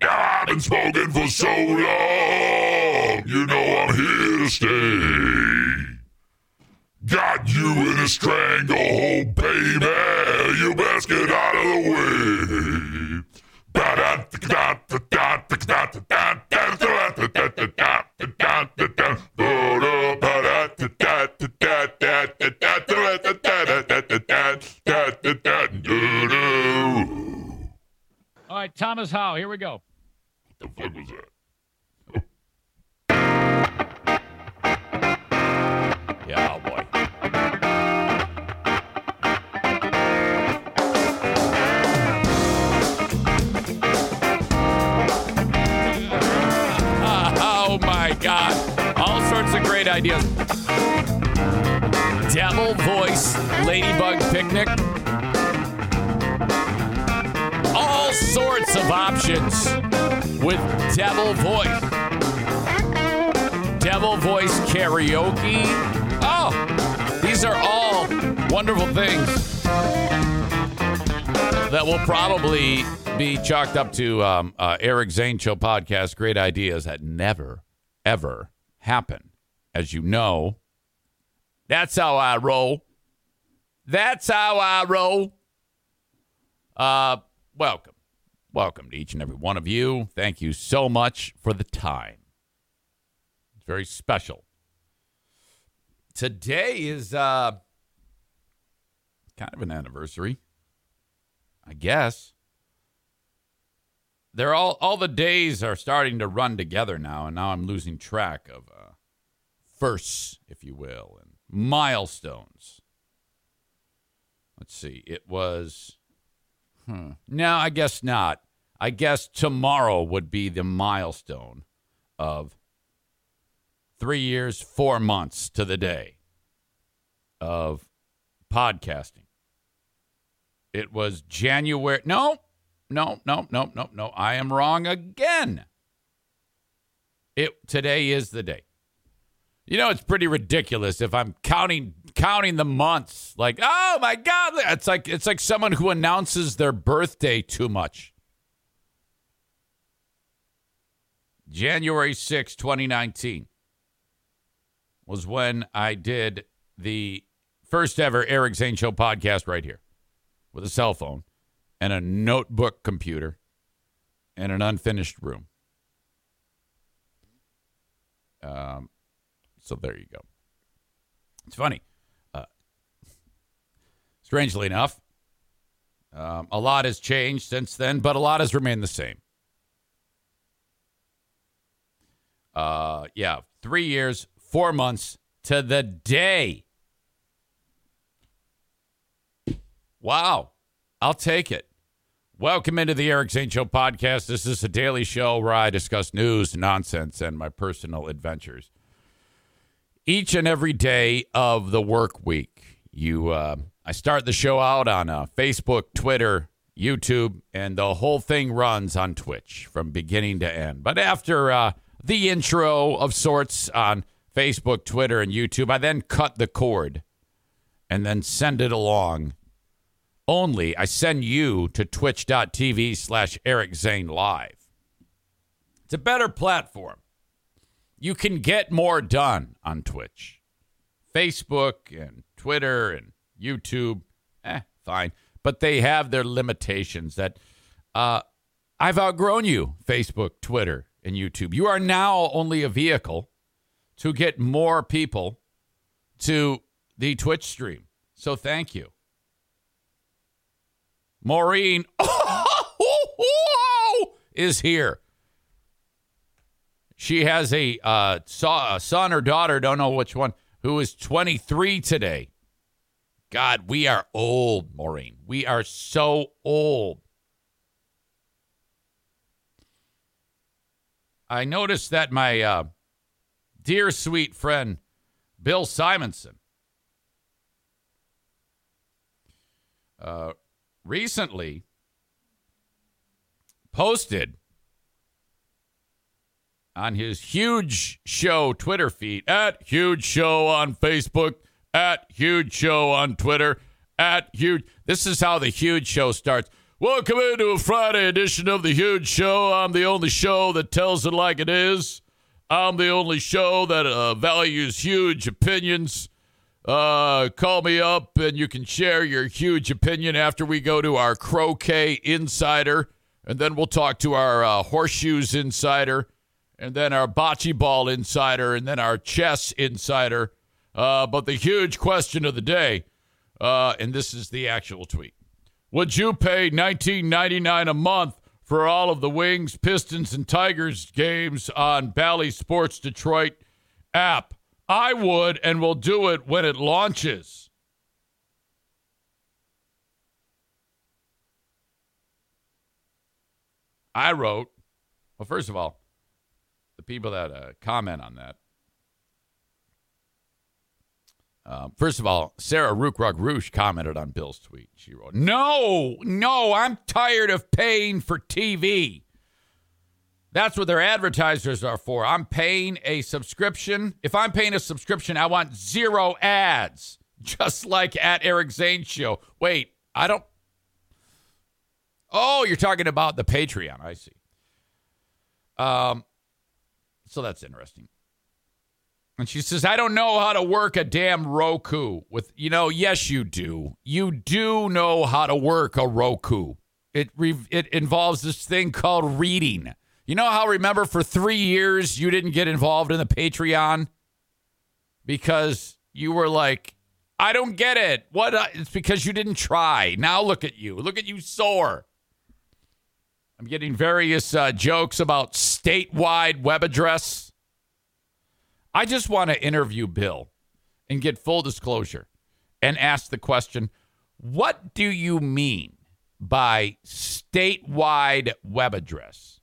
I've been smoking for so long, you know I'm here to stay. Got you in a stranglehold, baby. You best get out of the way. All right, Thomas Howe, here we go. The fuck was that? Yeah, oh boy. Oh my God. All sorts of great ideas. Devil voice ladybug picnic. All sorts of options with devil voice. Devil voice karaoke. Oh, these are all wonderful things that will probably be chalked up to um, uh, Eric Zane Show podcast. Great ideas that never, ever happen. As you know, that's how I roll. That's how I roll. Uh, welcome. Welcome to each and every one of you. Thank you so much for the time. It's very special. Today is uh, kind of an anniversary, I guess. They're all all the days are starting to run together now, and now I'm losing track of uh, firsts, if you will, and milestones. Let's see. It was. Hmm. No, I guess not. I guess tomorrow would be the milestone of three years, four months to the day of podcasting. It was January. No, no, no, no, no, no. I am wrong again. It today is the day. You know, it's pretty ridiculous if I'm counting counting the months. Like, oh my God, it's like it's like someone who announces their birthday too much. January 6, 2019 was when I did the first ever Eric Zane Show podcast right here with a cell phone and a notebook computer and an unfinished room. Um, so there you go. It's funny. Uh, strangely enough, um, a lot has changed since then, but a lot has remained the same. Uh, yeah, three years, four months to the day. Wow. I'll take it. Welcome into the Eric Show podcast. This is a daily show where I discuss news, nonsense, and my personal adventures. Each and every day of the work week, you, uh, I start the show out on uh, Facebook, Twitter, YouTube, and the whole thing runs on Twitch from beginning to end. But after uh, the intro of sorts on Facebook, Twitter, and YouTube, I then cut the cord and then send it along only I send you to twitch.tv slash Eric Zane Live. It's a better platform. You can get more done on Twitch. Facebook and Twitter and YouTube, eh, fine. But they have their limitations that uh, I've outgrown you, Facebook, Twitter, and YouTube. You are now only a vehicle to get more people to the Twitch stream. So thank you. Maureen is here. She has a, uh, a son or daughter, don't know which one, who is 23 today. God, we are old, Maureen. We are so old. I noticed that my uh, dear sweet friend Bill Simonson uh, recently posted on his huge show Twitter feed at huge show on Facebook, at huge show on Twitter, at huge. This is how the huge show starts. Welcome into a Friday edition of the Huge Show. I'm the only show that tells it like it is. I'm the only show that uh, values huge opinions. Uh, call me up and you can share your huge opinion after we go to our croquet insider. And then we'll talk to our uh, horseshoes insider, and then our bocce ball insider, and then our chess insider. Uh, but the huge question of the day, uh, and this is the actual tweet. Would you pay $19.99 a month for all of the Wings, Pistons, and Tigers games on Bally Sports Detroit app? I would, and will do it when it launches. I wrote, well, first of all, people that uh, comment on that uh, first of all, Sarah Rookrug Roosh commented on Bill's tweet. She wrote, No, no, I'm tired of paying for TV. That's what their advertisers are for. I'm paying a subscription. If I'm paying a subscription, I want zero ads, just like at Eric Zane Show. Wait, I don't. Oh, you're talking about the Patreon. I see. Um, so that's interesting. And she says, I don't know how to work a damn Roku. With you know, yes, you do. You do know how to work a Roku. It re- it involves this thing called reading. You know how remember for three years you didn't get involved in the Patreon because you were like, I don't get it. What? Uh, it's because you didn't try. Now look at you. Look at you sore. I'm getting various uh, jokes about statewide web address I just want to interview Bill and get full disclosure and ask the question what do you mean by statewide web address?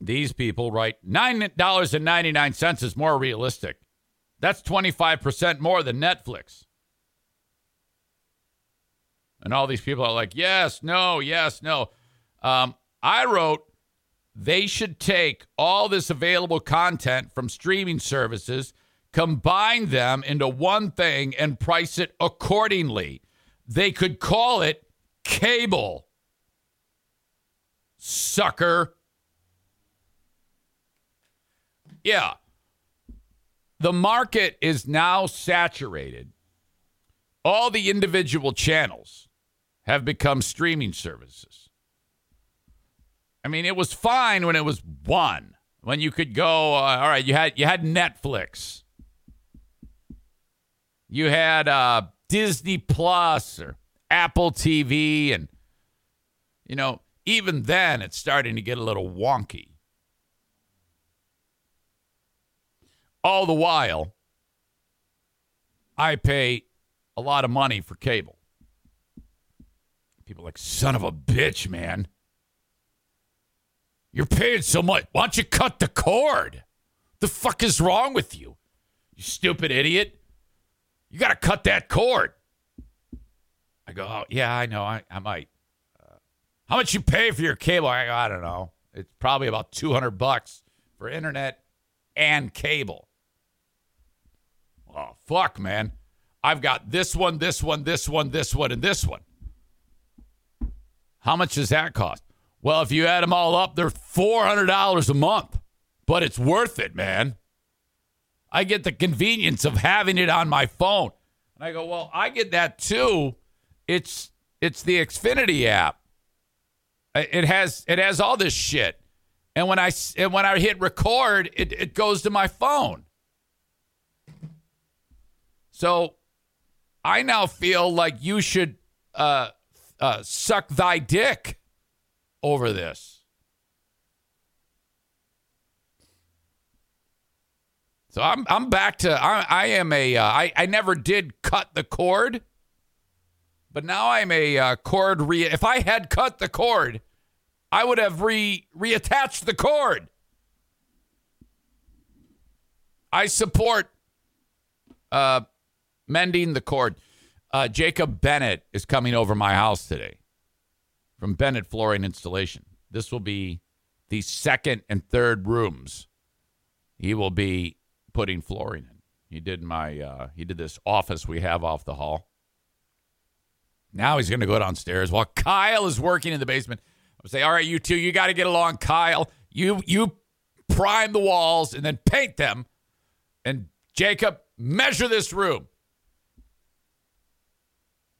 These people write $9.99 is more realistic. That's 25% more than Netflix. And all these people are like, yes, no, yes, no. Um, I wrote, they should take all this available content from streaming services, combine them into one thing, and price it accordingly. They could call it cable. Sucker. Yeah. The market is now saturated. All the individual channels have become streaming services. I mean, it was fine when it was one, when you could go. Uh, all right, you had you had Netflix, you had uh, Disney Plus or Apple TV, and you know, even then, it's starting to get a little wonky. All the while, I pay a lot of money for cable. People like, son of a bitch, man. You're paying so much. Why don't you cut the cord? The fuck is wrong with you? You stupid idiot. You got to cut that cord. I go, oh, yeah, I know. I, I might. Uh, how much you pay for your cable? I go, I don't know. It's probably about 200 bucks for internet and cable. Oh, fuck, man. I've got this one, this one, this one, this one, and this one. How much does that cost? Well, if you add them all up, they're $400 a month, but it's worth it, man. I get the convenience of having it on my phone. And I go, well, I get that too. It's it's the Xfinity app. It has it has all this shit. And when I and when I hit record, it, it goes to my phone. So I now feel like you should uh, uh, suck thy dick over this. So I'm I'm back to I, I am a uh, I, I never did cut the cord, but now I'm a uh, cord re. If I had cut the cord, I would have re reattached the cord. I support uh, mending the cord. Uh, Jacob Bennett is coming over my house today from Bennett Flooring Installation. This will be the second and third rooms. He will be putting flooring in. He did my uh, he did this office we have off the hall. Now he's going to go downstairs while Kyle is working in the basement. I'll say, "All right, you two, you got to get along, Kyle. You you prime the walls and then paint them, and Jacob measure this room."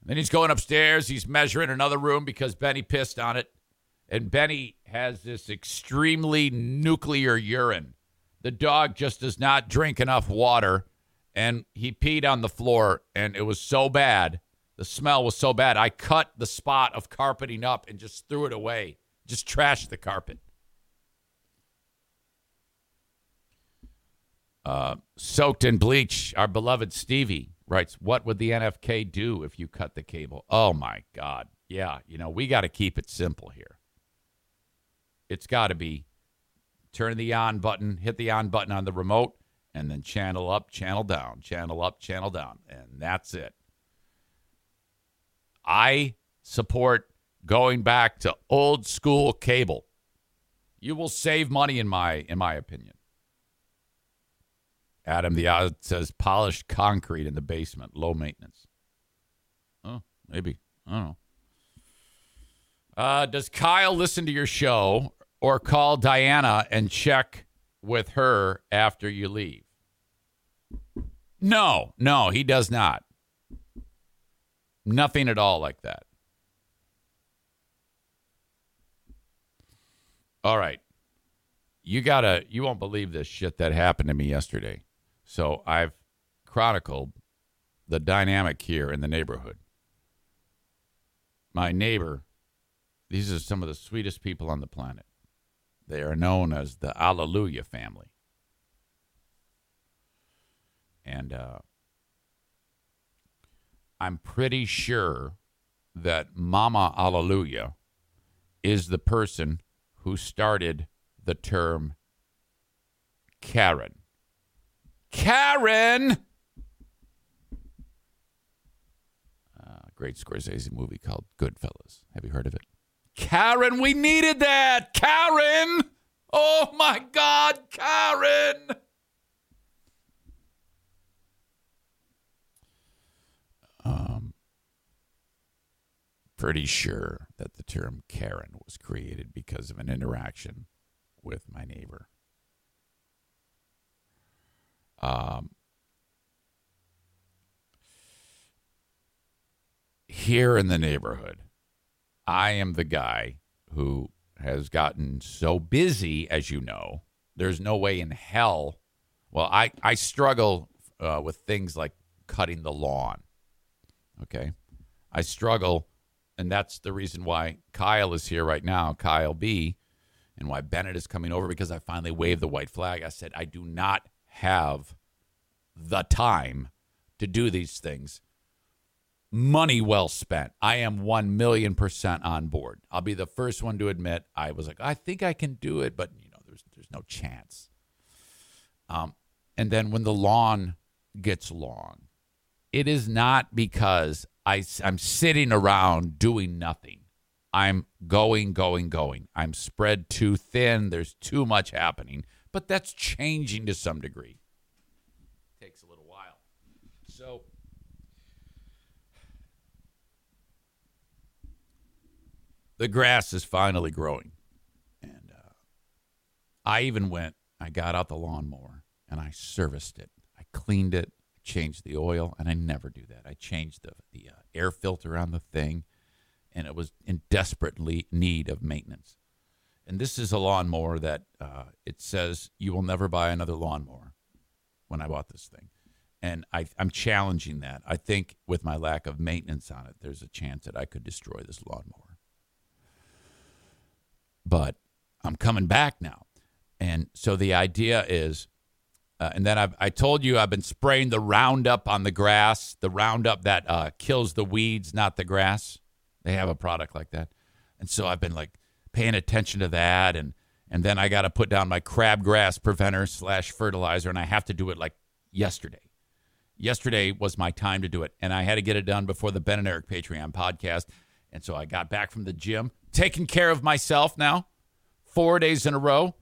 Then he's going upstairs. He's measuring another room because Benny pissed on it. And Benny has this extremely nuclear urine. The dog just does not drink enough water. And he peed on the floor, and it was so bad. The smell was so bad. I cut the spot of carpeting up and just threw it away, just trashed the carpet. Uh, soaked in bleach, our beloved Stevie writes, What would the NFK do if you cut the cable? Oh my God. Yeah, you know, we got to keep it simple here. It's got to be turn the on button, hit the on button on the remote, and then channel up, channel down, channel up, channel down. And that's it. I support going back to old school cable. You will save money in my in my opinion. Adam, the odd says polished concrete in the basement, low maintenance. Oh, maybe. I don't know. Uh, does Kyle listen to your show or call Diana and check with her after you leave? No, no, he does not. Nothing at all like that. All right. You gotta, you won't believe this shit that happened to me yesterday. So I've chronicled the dynamic here in the neighborhood. My neighbor, these are some of the sweetest people on the planet. They are known as the Alleluia family. And uh, I'm pretty sure that Mama Alleluia is the person who started the term Karen. Karen. Uh, great Scorsese movie called Goodfellas. Have you heard of it? Karen, we needed that. Karen. Oh my God, Karen. Um, pretty sure that the term Karen was created because of an interaction with my neighbor. Um, here in the neighborhood, I am the guy who has gotten so busy, as you know, there's no way in hell. Well, I, I struggle uh, with things like cutting the lawn. Okay. I struggle, and that's the reason why Kyle is here right now, Kyle B, and why Bennett is coming over because I finally waved the white flag. I said, I do not have the time to do these things. Money well spent. I am 1 million percent on board. I'll be the first one to admit I was like, I think I can do it, but you know, there's there's no chance. Um, and then when the lawn gets long, it is not because I, I'm sitting around doing nothing. I'm going, going, going. I'm spread too thin. There's too much happening, but that's changing to some degree. Takes a little while. So, the grass is finally growing. And uh, I even went, I got out the lawnmower and I serviced it. I cleaned it, changed the oil, and I never do that. I changed the the uh, air filter on the thing, and it was in desperate need of maintenance. And this is a lawnmower that uh, it says you will never buy another lawnmower. When I bought this thing, and I, I'm challenging that. I think with my lack of maintenance on it, there's a chance that I could destroy this lawnmower. But I'm coming back now, and so the idea is uh, and then I've, I told you I've been spraying the Roundup on the grass, the Roundup that uh, kills the weeds, not the grass. They have a product like that. And so I've been like paying attention to that. And, and then I got to put down my crabgrass preventer slash fertilizer, and I have to do it like yesterday. Yesterday was my time to do it, and I had to get it done before the Ben and Eric Patreon podcast. And so I got back from the gym, taking care of myself now, four days in a row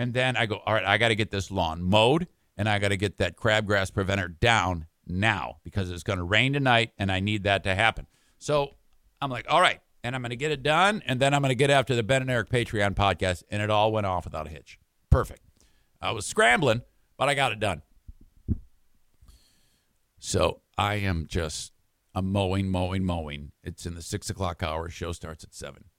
and then I go, all right, I got to get this lawn mowed and I got to get that crabgrass preventer down now because it's going to rain tonight and I need that to happen. So I'm like, all right. And I'm going to get it done. And then I'm going to get after the Ben and Eric Patreon podcast. And it all went off without a hitch. Perfect. I was scrambling, but I got it done. So I am just, I'm mowing, mowing, mowing. It's in the six o'clock hour. Show starts at seven.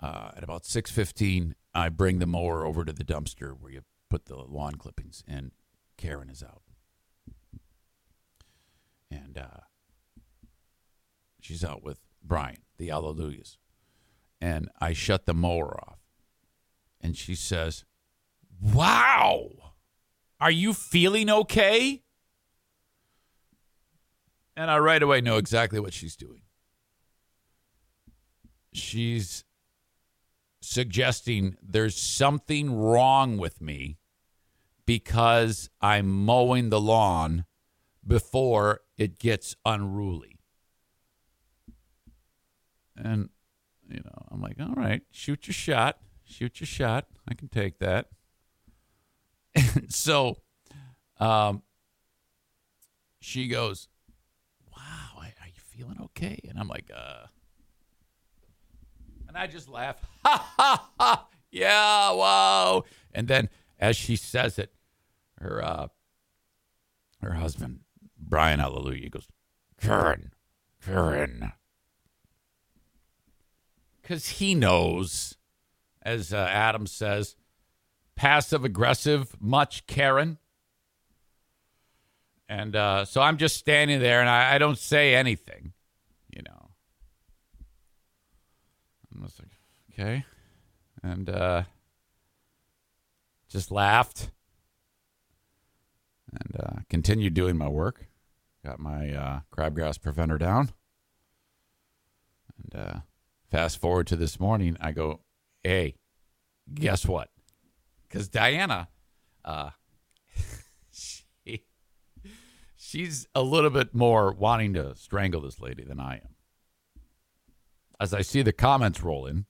Uh, at about 6.15 I bring the mower over to the dumpster where you put the lawn clippings, and Karen is out. And uh, she's out with Brian, the Alleluias. And I shut the mower off. And she says, Wow, are you feeling okay? And I right away know exactly what she's doing. She's suggesting there's something wrong with me because I'm mowing the lawn before it gets unruly. And, you know, I'm like, all right, shoot your shot. Shoot your shot. I can take that. And so um, she goes, wow, are you feeling okay? And I'm like, uh, I just laugh. Ha ha ha. Yeah, wow. And then as she says it, her uh her husband, Brian Hallelujah, goes, Karen, Karen. Cause he knows, as uh, Adam says, passive aggressive, much Karen. And uh, so I'm just standing there and I, I don't say anything. Was like, okay. And uh, just laughed and uh, continued doing my work. Got my uh, crabgrass preventer down. And uh, fast forward to this morning, I go, hey, guess what? Because Diana, uh, she, she's a little bit more wanting to strangle this lady than I am as I see the comments rolling.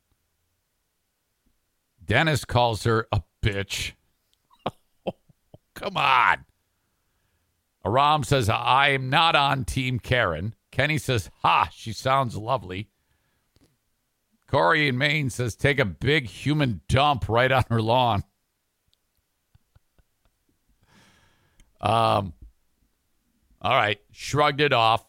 Dennis calls her a bitch. Come on. Aram says, I am not on Team Karen. Kenny says, Ha, she sounds lovely. Corey in Maine says, Take a big human dump right on her lawn. Um, all right, shrugged it off.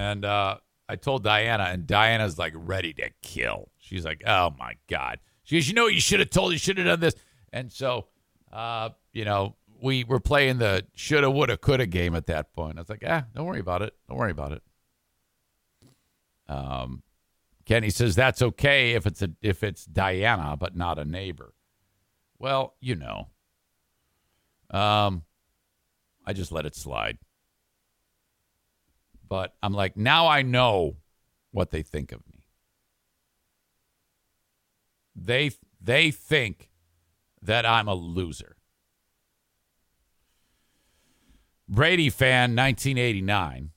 And uh, I told Diana, and Diana's like ready to kill. She's like, oh my God. She goes, you know, you should have told, you should have done this. And so, uh, you know, we were playing the shoulda, woulda, coulda game at that point. I was like, ah, don't worry about it. Don't worry about it. Um, Kenny says that's okay if it's a if it's Diana, but not a neighbor. Well, you know. Um, I just let it slide. But I'm like, now I know what they think of me. They they think that I'm a loser. Brady fan 1989,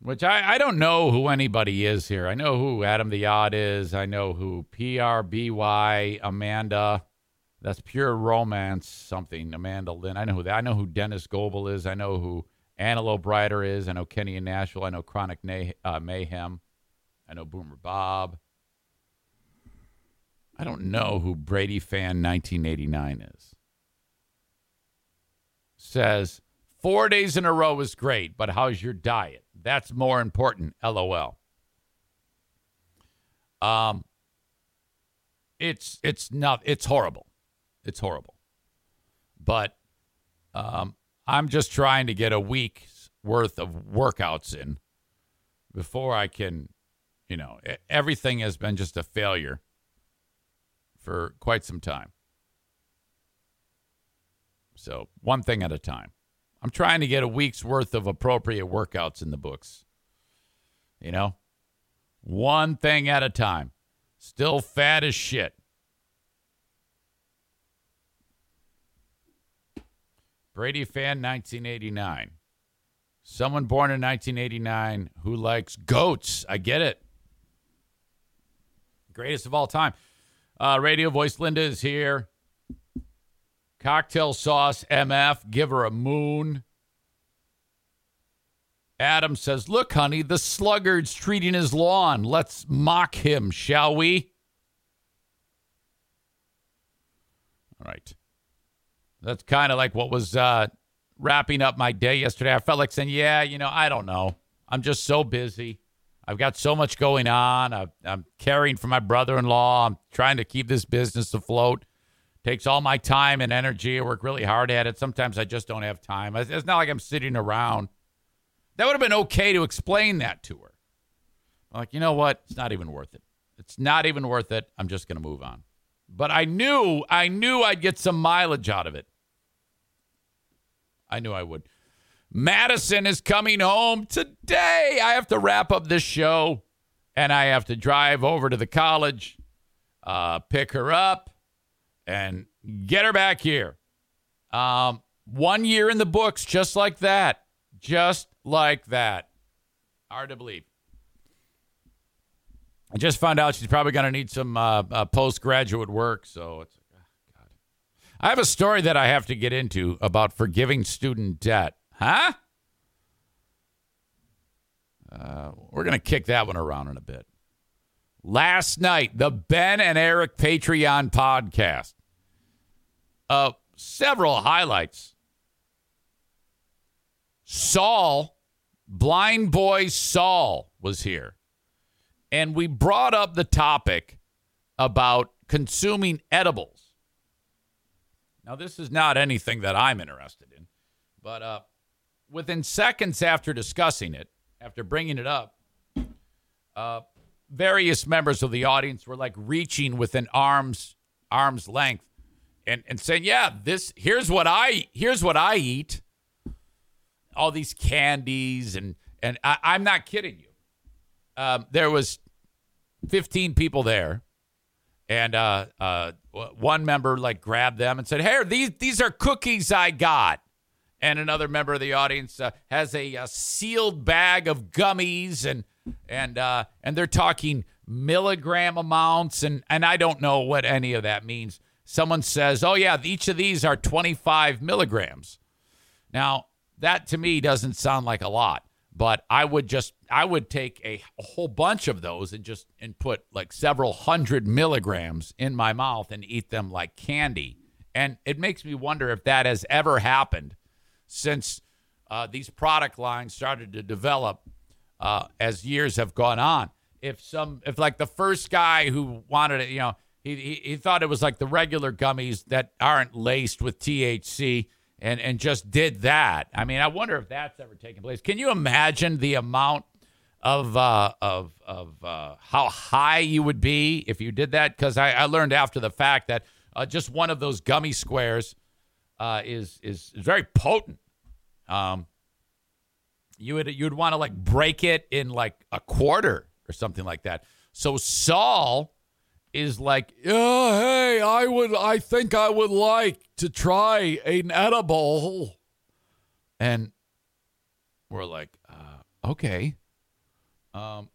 which I, I don't know who anybody is here. I know who Adam the Odd is. I know who PRBY Amanda. That's pure romance something. Amanda Lynn. I know who that. I know who Dennis Goebel is. I know who Antelope Rider is. I know Kenny in Nashville. I know Chronic uh, Mayhem. I know Boomer Bob. I don't know who Brady Fan 1989 is. says, Four days in a row is great, but how's your diet? That's more important. LOL. Um, it's it's not it's horrible, it's horrible, but um, I'm just trying to get a week's worth of workouts in before I can, you know, everything has been just a failure for quite some time. So one thing at a time. I'm trying to get a week's worth of appropriate workouts in the books. You know, one thing at a time. Still fat as shit. Brady fan 1989. Someone born in 1989 who likes goats. I get it. Greatest of all time. Uh, radio voice Linda is here. Cocktail sauce MF, give her a moon. Adam says, Look, honey, the sluggard's treating his lawn. Let's mock him, shall we? All right. That's kind of like what was uh, wrapping up my day yesterday. I felt like saying, Yeah, you know, I don't know. I'm just so busy. I've got so much going on. i am caring for my brother in law. I'm trying to keep this business afloat takes all my time and energy. I work really hard at it. Sometimes I just don't have time. It's not like I'm sitting around. That would have been okay to explain that to her. I'm like, you know what? It's not even worth it. It's not even worth it. I'm just going to move on. But I knew, I knew I'd get some mileage out of it. I knew I would. Madison is coming home today. I have to wrap up this show and I have to drive over to the college, uh, pick her up, and get her back here. Um, one year in the books, just like that. Just like that. Hard to believe. I just found out she's probably going to need some uh, uh, postgraduate work. So it's. I have a story that I have to get into about forgiving student debt. Huh? Uh, we're going to kick that one around in a bit. Last night, the Ben and Eric Patreon podcast. Uh, several highlights. Saul, blind boy Saul, was here. And we brought up the topic about consuming edibles. Now, this is not anything that I'm interested in, but uh, within seconds after discussing it, after bringing it up, uh, various members of the audience were like reaching within arms arm's length and and saying, "Yeah, this here's what I here's what I eat." All these candies and and I, am not kidding you. Um, there was 15 people there, and uh, uh, one member like grabbed them and said, "Hey, these these are cookies I got." And another member of the audience uh, has a, a, sealed bag of gummies and and uh, and they're talking milligram amounts and and I don't know what any of that means. Someone says, "Oh yeah, each of these are 25 milligrams." Now that to me doesn't sound like a lot, but I would just I would take a, a whole bunch of those and just and put like several hundred milligrams in my mouth and eat them like candy. And it makes me wonder if that has ever happened since uh, these product lines started to develop uh, as years have gone on. If some, if like the first guy who wanted it, you know, he, he, he thought it was like the regular gummies that aren't laced with THC and, and just did that. I mean, I wonder if that's ever taken place. Can you imagine the amount of uh, of of uh, how high you would be if you did that? Because I, I learned after the fact that uh, just one of those gummy squares uh, is, is is very potent. Um, you would you'd want to like break it in like a quarter or something like that. So Saul is like, oh, hey, I would, I think I would like to try an edible, and we're like, uh, okay. Um,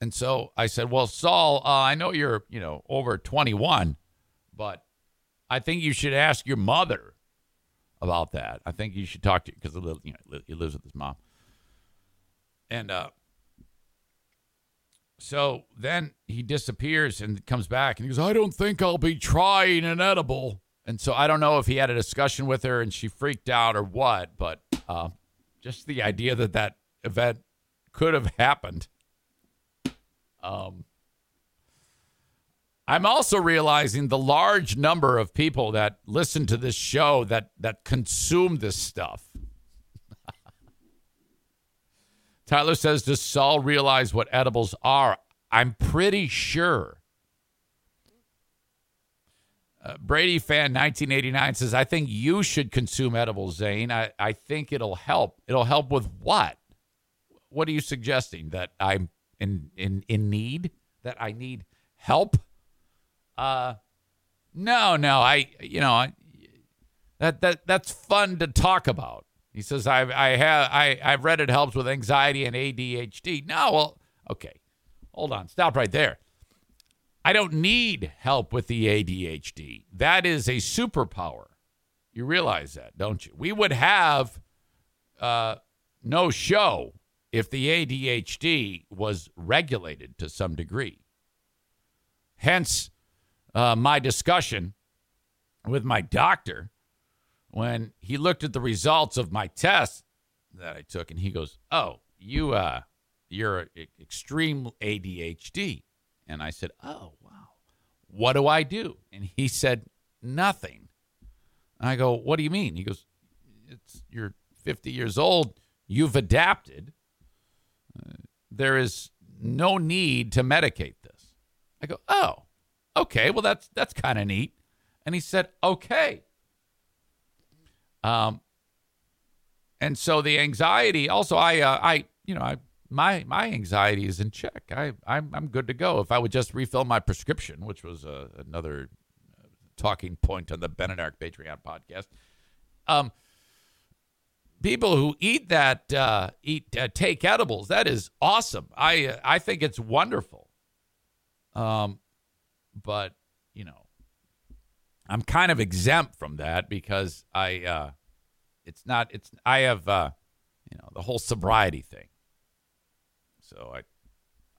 and so I said, well, Saul, uh, I know you're, you know, over 21, but I think you should ask your mother about that. I think you should talk to because you know he lives with his mom. And uh, so then he disappears and comes back and he goes, I don't think I'll be trying an edible. And so I don't know if he had a discussion with her and she freaked out or what, but uh, just the idea that that event could have happened. Um, I'm also realizing the large number of people that listen to this show that that consume this stuff. Tyler says, "Does Saul realize what edibles are?" I'm pretty sure. Uh, Brady fan 1989 says, "I think you should consume edibles, Zane. I, I think it'll help. It'll help with what? What are you suggesting? That I'm in in in need? That I need help?" Uh, no, no, I, you know, I, that that that's fun to talk about. He says, I, I have, I, I've read it helps with anxiety and ADHD. No, well, okay, hold on, stop right there. I don't need help with the ADHD. That is a superpower. You realize that, don't you? We would have uh, no show if the ADHD was regulated to some degree. Hence, uh, my discussion with my doctor when he looked at the results of my test that I took, and he goes, "Oh, you uh, you're extreme ADHD," and I said, "Oh, wow, what do I do?" And he said, "Nothing." And I go, "What do you mean?" He goes, "It's you're 50 years old. You've adapted. Uh, there is no need to medicate this." I go, "Oh." Okay, well that's that's kind of neat. And he said, "Okay." Um and so the anxiety also I uh, I you know, I my my anxiety is in check. I I'm I'm good to go if I would just refill my prescription, which was uh, another talking point on the Ben and Benedict Patreon podcast. Um people who eat that uh, eat uh, take edibles that is awesome i uh, i think it's wonderful um but you know, I'm kind of exempt from that because I, uh, it's not, it's, I have, uh, you know, the whole sobriety thing. So I,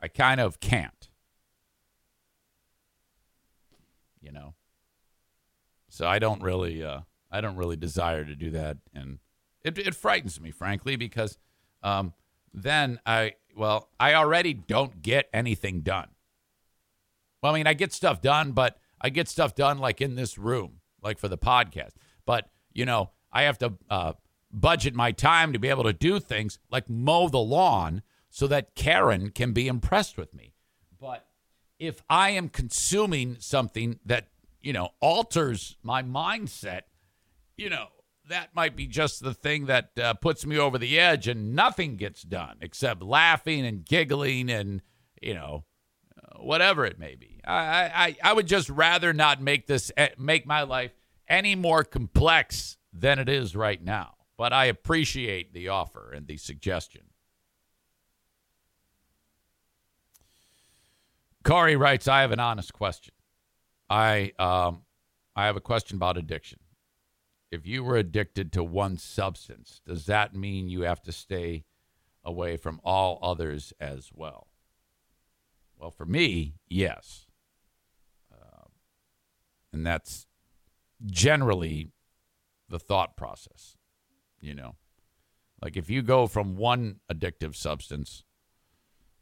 I kind of can't, you know, so I don't really, uh, I don't really desire to do that. And it, it frightens me, frankly, because, um, then I, well, I already don't get anything done. Well, I mean, I get stuff done, but I get stuff done like in this room, like for the podcast. But, you know, I have to uh, budget my time to be able to do things like mow the lawn so that Karen can be impressed with me. But if I am consuming something that, you know, alters my mindset, you know, that might be just the thing that uh, puts me over the edge and nothing gets done except laughing and giggling and, you know, whatever it may be. I, I, I would just rather not make this eh, make my life any more complex than it is right now. But I appreciate the offer and the suggestion. Corey writes, I have an honest question. I um I have a question about addiction. If you were addicted to one substance, does that mean you have to stay away from all others as well? Well, for me, yes. Uh, and that's generally the thought process, you know. Like if you go from one addictive substance,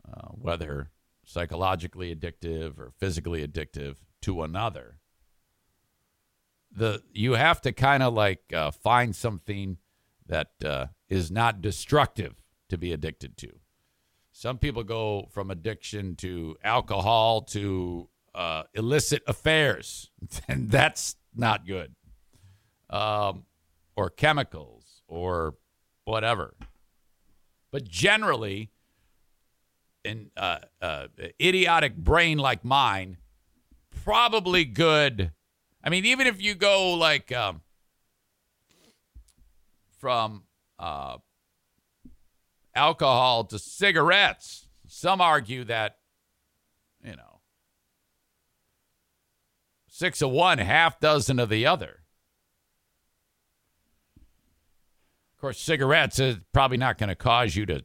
uh, whether psychologically addictive or physically addictive, to another, the you have to kind of like uh, find something that uh, is not destructive to be addicted to. Some people go from addiction to alcohol to uh, illicit affairs, and that's not good. Um, or chemicals or whatever. But generally, an uh, uh, idiotic brain like mine, probably good. I mean, even if you go like um, from uh, alcohol to cigarettes. Some argue that, you know, six of one, half dozen of the other. Of course, cigarettes is probably not going to cause you to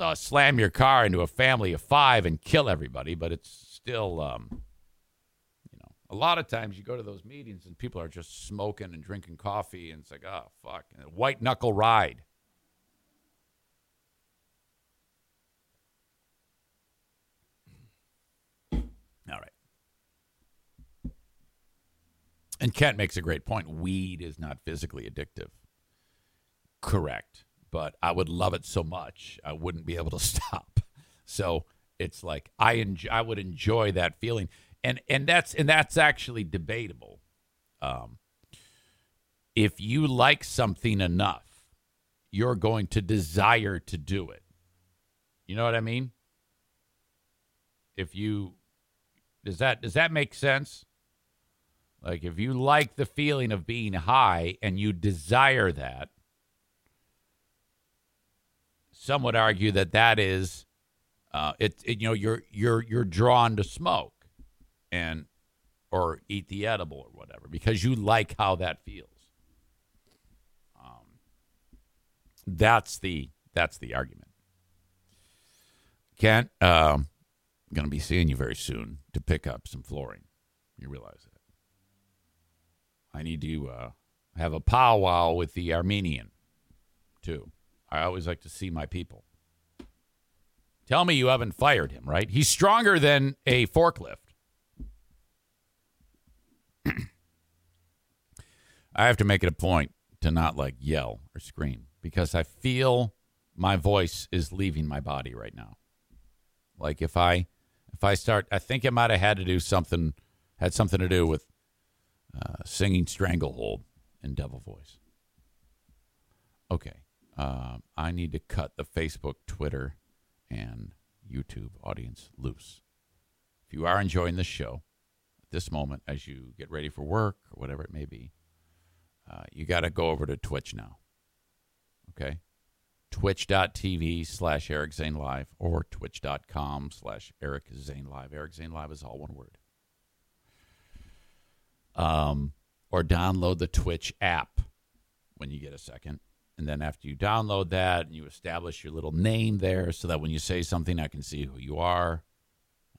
uh, slam your car into a family of five and kill everybody, but it's still, um, you know, A lot of times you go to those meetings and people are just smoking and drinking coffee, and it's like, oh, fuck. White knuckle ride. All right. And Kent makes a great point. Weed is not physically addictive. Correct. But I would love it so much, I wouldn't be able to stop. So it's like I enjoy, I would enjoy that feeling, and and that's and that's actually debatable. Um, if you like something enough, you're going to desire to do it. You know what I mean? If you does that does that make sense? Like if you like the feeling of being high and you desire that, some would argue that that is uh, it, it, you know you're you're you're drawn to smoke and or eat the edible or whatever because you like how that feels. Um, that's the that's the argument. Kent, um, I'm going to be seeing you very soon to pick up some flooring. You realize that. I need to uh, have a powwow with the Armenian too. I always like to see my people. Tell me you haven't fired him, right? He's stronger than a forklift. I have to make it a point to not like yell or scream because I feel my voice is leaving my body right now. Like if I if I start, I think it might have had to do something had something to do with uh, singing Stranglehold in Devil Voice. Okay, uh, I need to cut the Facebook, Twitter, and YouTube audience loose. If you are enjoying this show at this moment, as you get ready for work or whatever it may be, uh, you got to go over to Twitch now. Okay? Twitch.tv slash Eric Zane Live or twitch.com slash Eric Zane Live. Eric Zane Live is all one word. Um, or download the Twitch app when you get a second. And then after you download that and you establish your little name there so that when you say something, I can see who you are.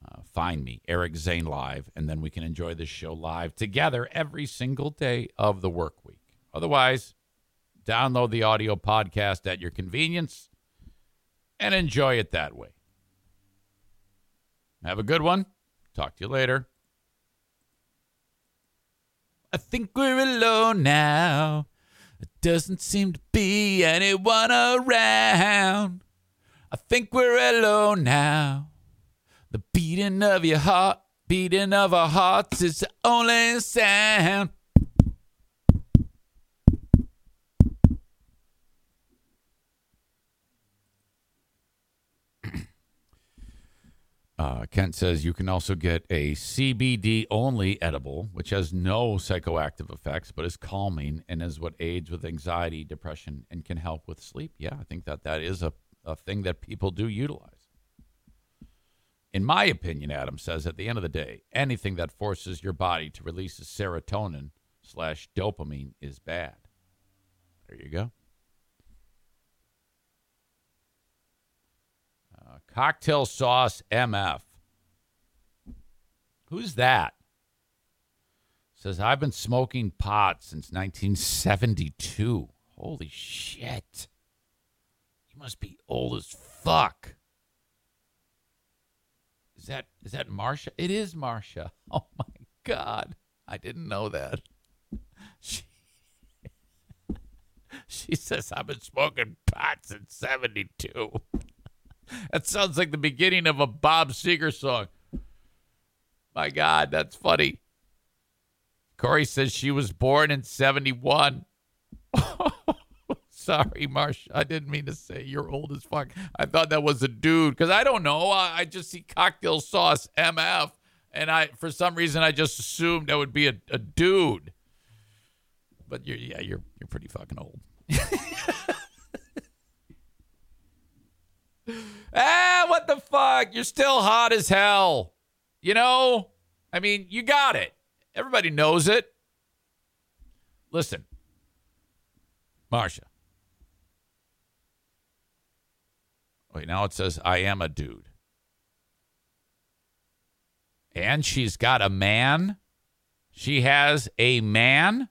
Uh, find me, Eric Zane Live, and then we can enjoy this show live together every single day of the work week. Otherwise, download the audio podcast at your convenience and enjoy it that way. Have a good one. Talk to you later. I think we're alone now. It doesn't seem to be anyone around. I think we're alone now. The beating of your heart, beating of our hearts is the only sound. Uh, Kent says you can also get a CBD only edible, which has no psychoactive effects but is calming and is what aids with anxiety, depression, and can help with sleep. Yeah, I think that that is a, a thing that people do utilize. In my opinion, Adam says, at the end of the day, anything that forces your body to release serotonin slash dopamine is bad. There you go. Cocktail sauce MF. Who's that? Says, I've been smoking pot since 1972. Holy shit. You must be old as fuck. Is that is that Marsha? It is Marsha. Oh my god. I didn't know that. She, she says I've been smoking pot since 72. That sounds like the beginning of a Bob Seger song. My God, that's funny. Corey says she was born in 71. Sorry, Marsh. I didn't mean to say you're old as fuck. I thought that was a dude because I don't know. I, I, just see cocktail sauce MF, and I for some reason I just assumed that would be a, a dude. But you're yeah, you're you're pretty fucking old. ah, what the fuck? You're still hot as hell. You know? I mean, you got it. Everybody knows it. Listen, Marsha. Wait, now it says, I am a dude. And she's got a man. She has a man.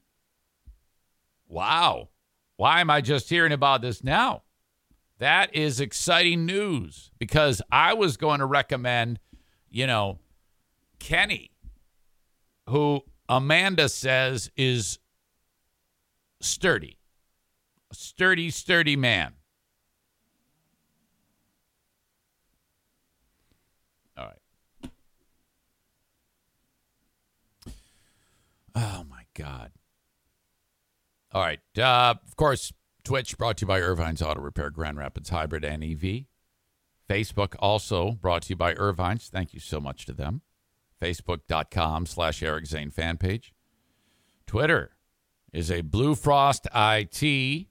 Wow. Why am I just hearing about this now? That is exciting news because I was going to recommend, you know, Kenny, who Amanda says is sturdy, a sturdy, sturdy man. All right. Oh my God. All right. Uh, of course, Twitch brought to you by Irvine's Auto Repair, Grand Rapids Hybrid and EV. Facebook also brought to you by Irvine's. Thank you so much to them. Facebook.com slash Eric Zane fan page. Twitter is a Blue Frost IT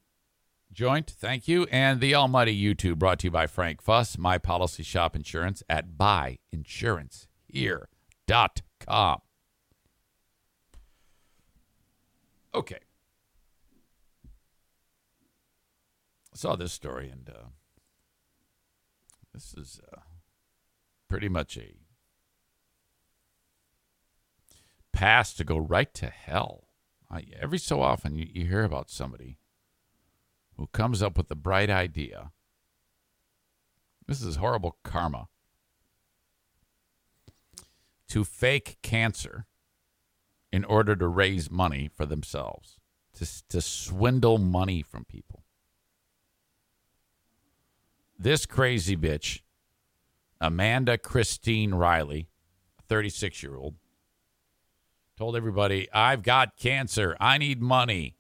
joint. Thank you. And the almighty YouTube brought to you by Frank Fuss, My Policy Shop Insurance at buyinsurancehere.com. Okay. I saw this story, and uh, this is uh, pretty much a pass to go right to hell. I, every so often, you, you hear about somebody who comes up with the bright idea. This is horrible karma. To fake cancer in order to raise money for themselves, to, to swindle money from people this crazy bitch, Amanda Christine Riley, 36 year old, told everybody, I've got cancer. I need money.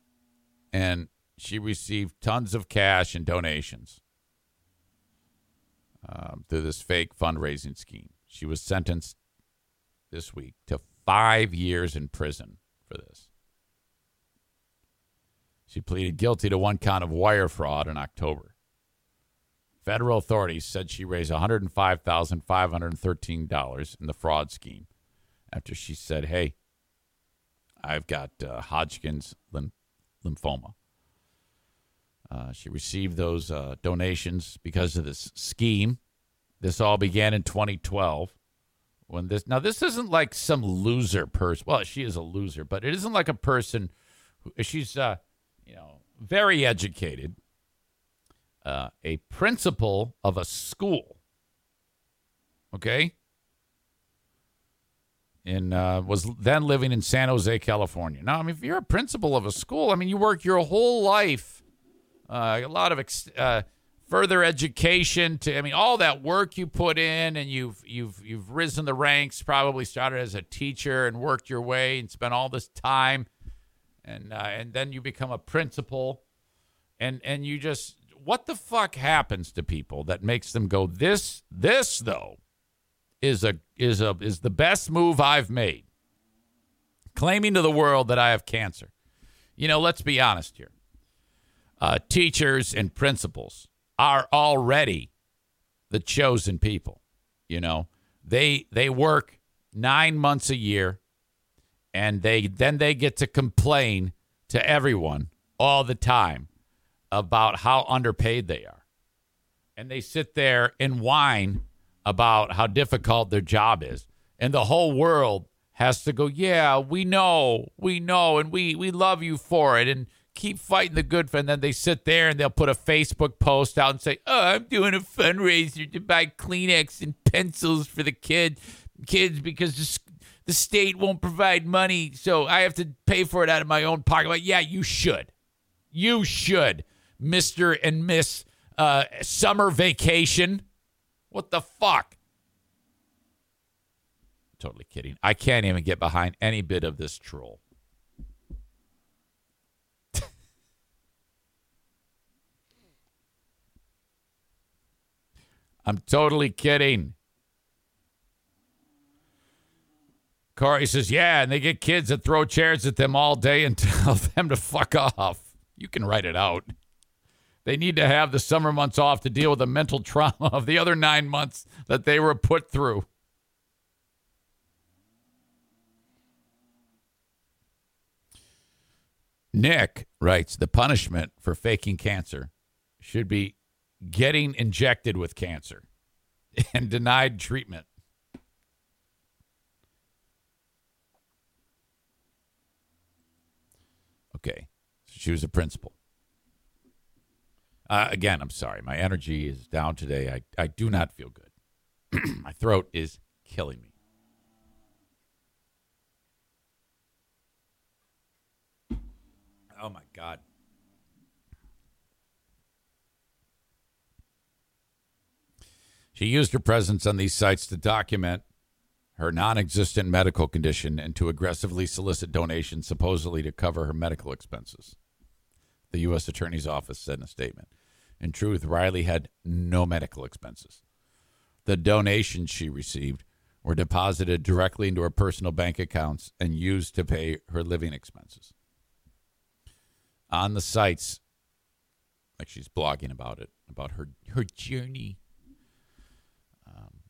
And she received tons of cash and donations um, through this fake fundraising scheme. She was sentenced this week to five years in prison for this. She pleaded guilty to one count of wire fraud in October. Federal authorities said she raised $105,513 in the fraud scheme after she said, Hey, I've got uh, Hodgkin's lymphoma. Uh, she received those uh, donations because of this scheme. This all began in 2012. When this now this isn't like some loser person. Well, she is a loser, but it isn't like a person. Who, she's uh, you know very educated, uh, a principal of a school. Okay. And uh, was then living in San Jose, California. Now, I mean, if you're a principal of a school, I mean, you work your whole life, uh, a lot of ex- uh, further education to, I mean, all that work you put in, and you've you've you've risen the ranks. Probably started as a teacher and worked your way and spent all this time, and uh, and then you become a principal, and and you just what the fuck happens to people that makes them go this this though is a is a is the best move I've made. Claiming to the world that I have cancer. You know, let's be honest here. Uh, teachers and principals are already the chosen people. You know, they they work nine months a year, and they then they get to complain to everyone all the time about how underpaid they are. And they sit there and whine about how difficult their job is. And the whole world has to go, yeah, we know, we know, and we, we love you for it. And keep fighting the good fight. And then they sit there and they'll put a Facebook post out and say, oh, I'm doing a fundraiser to buy Kleenex and pencils for the kid kids because the, the state won't provide money. So I have to pay for it out of my own pocket. But yeah, you should. You should. Mr. and Miss uh, Summer Vacation. What the fuck? Totally kidding. I can't even get behind any bit of this troll. I'm totally kidding. Corey says, Yeah, and they get kids that throw chairs at them all day and tell them to fuck off. You can write it out. They need to have the summer months off to deal with the mental trauma of the other nine months that they were put through. Nick writes the punishment for faking cancer should be getting injected with cancer and denied treatment. Okay. She was a principal. Uh, again, I'm sorry. My energy is down today. I, I do not feel good. My throat is killing me. Oh my God. She used her presence on these sites to document her non existent medical condition and to aggressively solicit donations, supposedly to cover her medical expenses. The U.S. Attorney's Office said in a statement. In truth, Riley had no medical expenses. The donations she received were deposited directly into her personal bank accounts and used to pay her living expenses. On the sites, like she's blogging about it, about her, her journey um,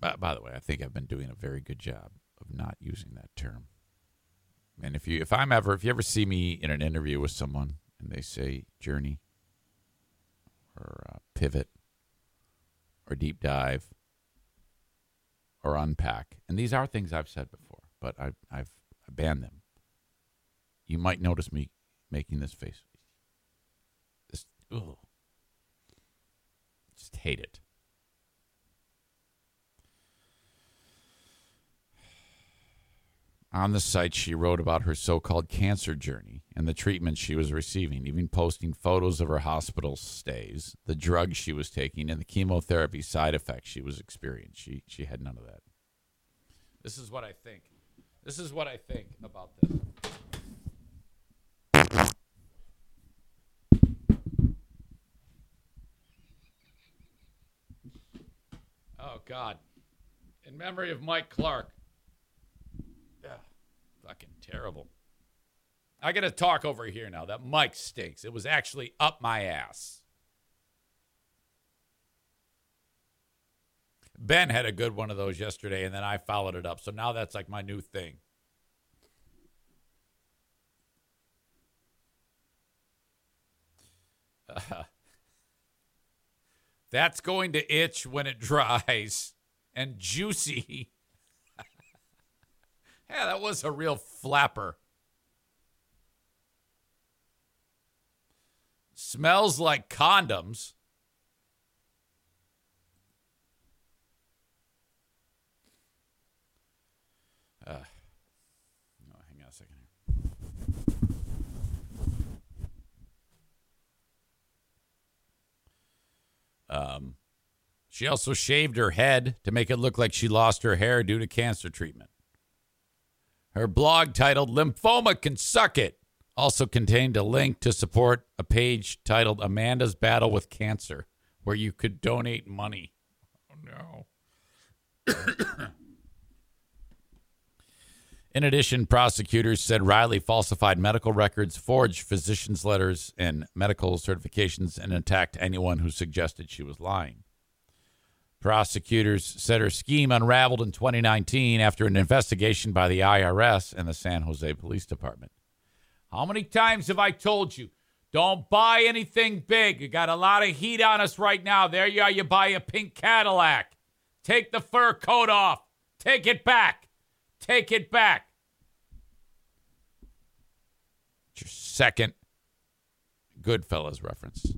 By, by the way, I think I've been doing a very good job of not using that term. And if you, if I'm ever, if you ever see me in an interview with someone and they say journey or uh, pivot or deep dive or unpack, and these are things I've said before, but I've, I've banned them. You might notice me making this face. Ugh. Just hate it. On the site, she wrote about her so called cancer journey and the treatment she was receiving, even posting photos of her hospital stays, the drugs she was taking, and the chemotherapy side effects she was experiencing. She, she had none of that. This is what I think. This is what I think about this. Oh, God. In memory of Mike Clark. Terrible. I got to talk over here now. That mic stinks. It was actually up my ass. Ben had a good one of those yesterday, and then I followed it up. So now that's like my new thing. Uh, that's going to itch when it dries and juicy yeah, that was a real flapper. Smells like condoms. Uh, no, hang on a second here. Um, she also shaved her head to make it look like she lost her hair due to cancer treatment. Her blog titled Lymphoma Can Suck It also contained a link to support a page titled Amanda's Battle with Cancer, where you could donate money. Oh, no. In addition, prosecutors said Riley falsified medical records, forged physician's letters and medical certifications, and attacked anyone who suggested she was lying. Prosecutors said her scheme unraveled in 2019 after an investigation by the IRS and the San Jose Police Department. How many times have I told you? Don't buy anything big. You got a lot of heat on us right now. There you are. You buy a pink Cadillac. Take the fur coat off. Take it back. Take it back. It's your second Goodfellas reference.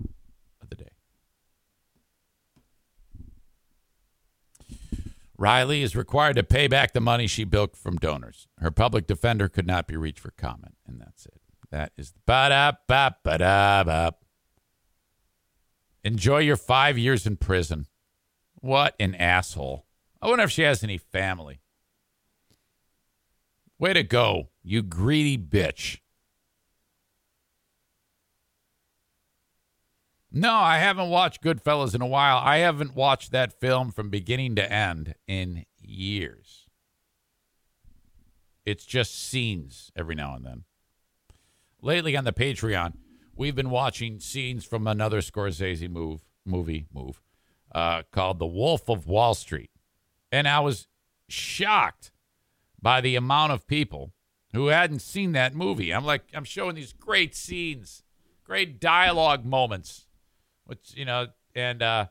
Riley is required to pay back the money she bilked from donors. Her public defender could not be reached for comment, and that's it. That is the ba da ba ba da ba. Enjoy your five years in prison. What an asshole. I wonder if she has any family. Way to go, you greedy bitch. No, I haven't watched Goodfellas in a while. I haven't watched that film from beginning to end in years. It's just scenes every now and then. Lately on the Patreon, we've been watching scenes from another Scorsese move, movie move uh, called The Wolf of Wall Street. And I was shocked by the amount of people who hadn't seen that movie. I'm like, I'm showing these great scenes, great dialogue moments which you know, and uh,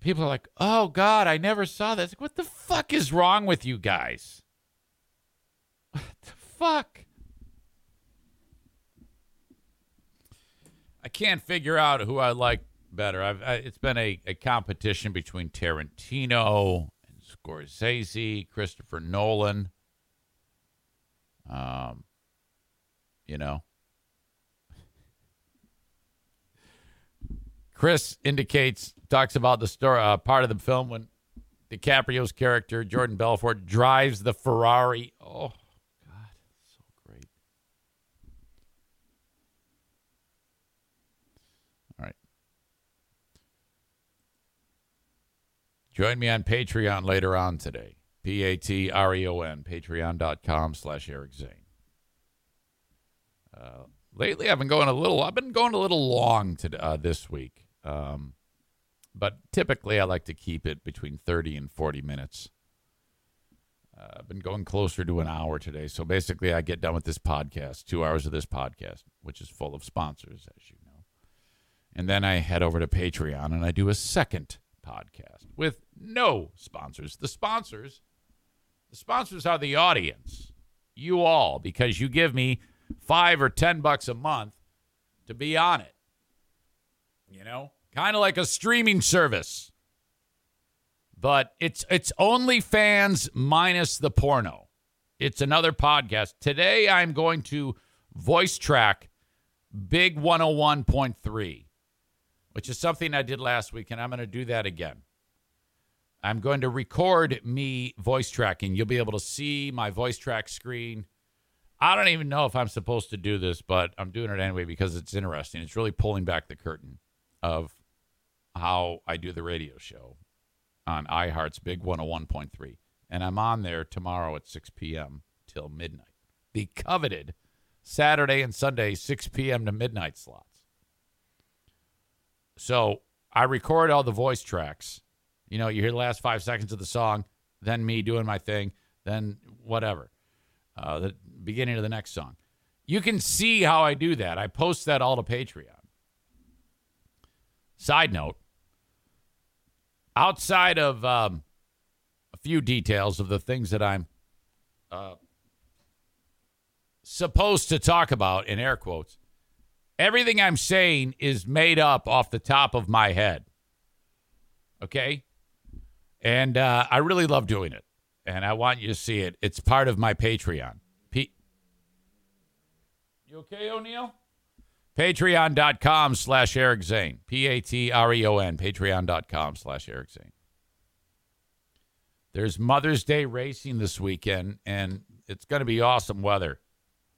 people are like, "Oh God, I never saw this." Like, what the fuck is wrong with you guys? What the fuck? I can't figure out who I like better. I've I, it's been a, a competition between Tarantino and Scorsese, Christopher Nolan. Um, you know, Chris indicates talks about the story uh, part of the film when DiCaprio's character Jordan Belfort drives the Ferrari. Oh God, so great! All right. Join me on Patreon later on today. P A T R E O N, patreon.com slash Eric Zane. Uh, lately, I've been going a little, I've been going a little long to, uh, this week. Um, but typically, I like to keep it between 30 and 40 minutes. Uh, I've been going closer to an hour today. So basically, I get done with this podcast, two hours of this podcast, which is full of sponsors, as you know. And then I head over to Patreon and I do a second podcast with no sponsors. The sponsors, the sponsors are the audience, you all, because you give me five or ten bucks a month to be on it. You know, kind of like a streaming service, but it's it's only fans minus the porno. It's another podcast. Today I'm going to voice track Big 101.3, which is something I did last week, and I'm going to do that again. I'm going to record me voice tracking. You'll be able to see my voice track screen. I don't even know if I'm supposed to do this, but I'm doing it anyway because it's interesting. It's really pulling back the curtain of how I do the radio show on iHeart's Big 101.3. And I'm on there tomorrow at 6 p.m. till midnight. The coveted Saturday and Sunday, 6 p.m. to midnight slots. So I record all the voice tracks. You know, you hear the last five seconds of the song, then me doing my thing, then whatever. Uh, the beginning of the next song. You can see how I do that. I post that all to Patreon. Side note outside of um, a few details of the things that I'm uh, supposed to talk about in air quotes, everything I'm saying is made up off the top of my head. Okay? And uh, I really love doing it. And I want you to see it. It's part of my Patreon. P- you okay, O'Neill? Patreon.com slash Eric Zane. P A T R E O N. Patreon.com slash Eric Zane. There's Mother's Day racing this weekend, and it's going to be awesome weather.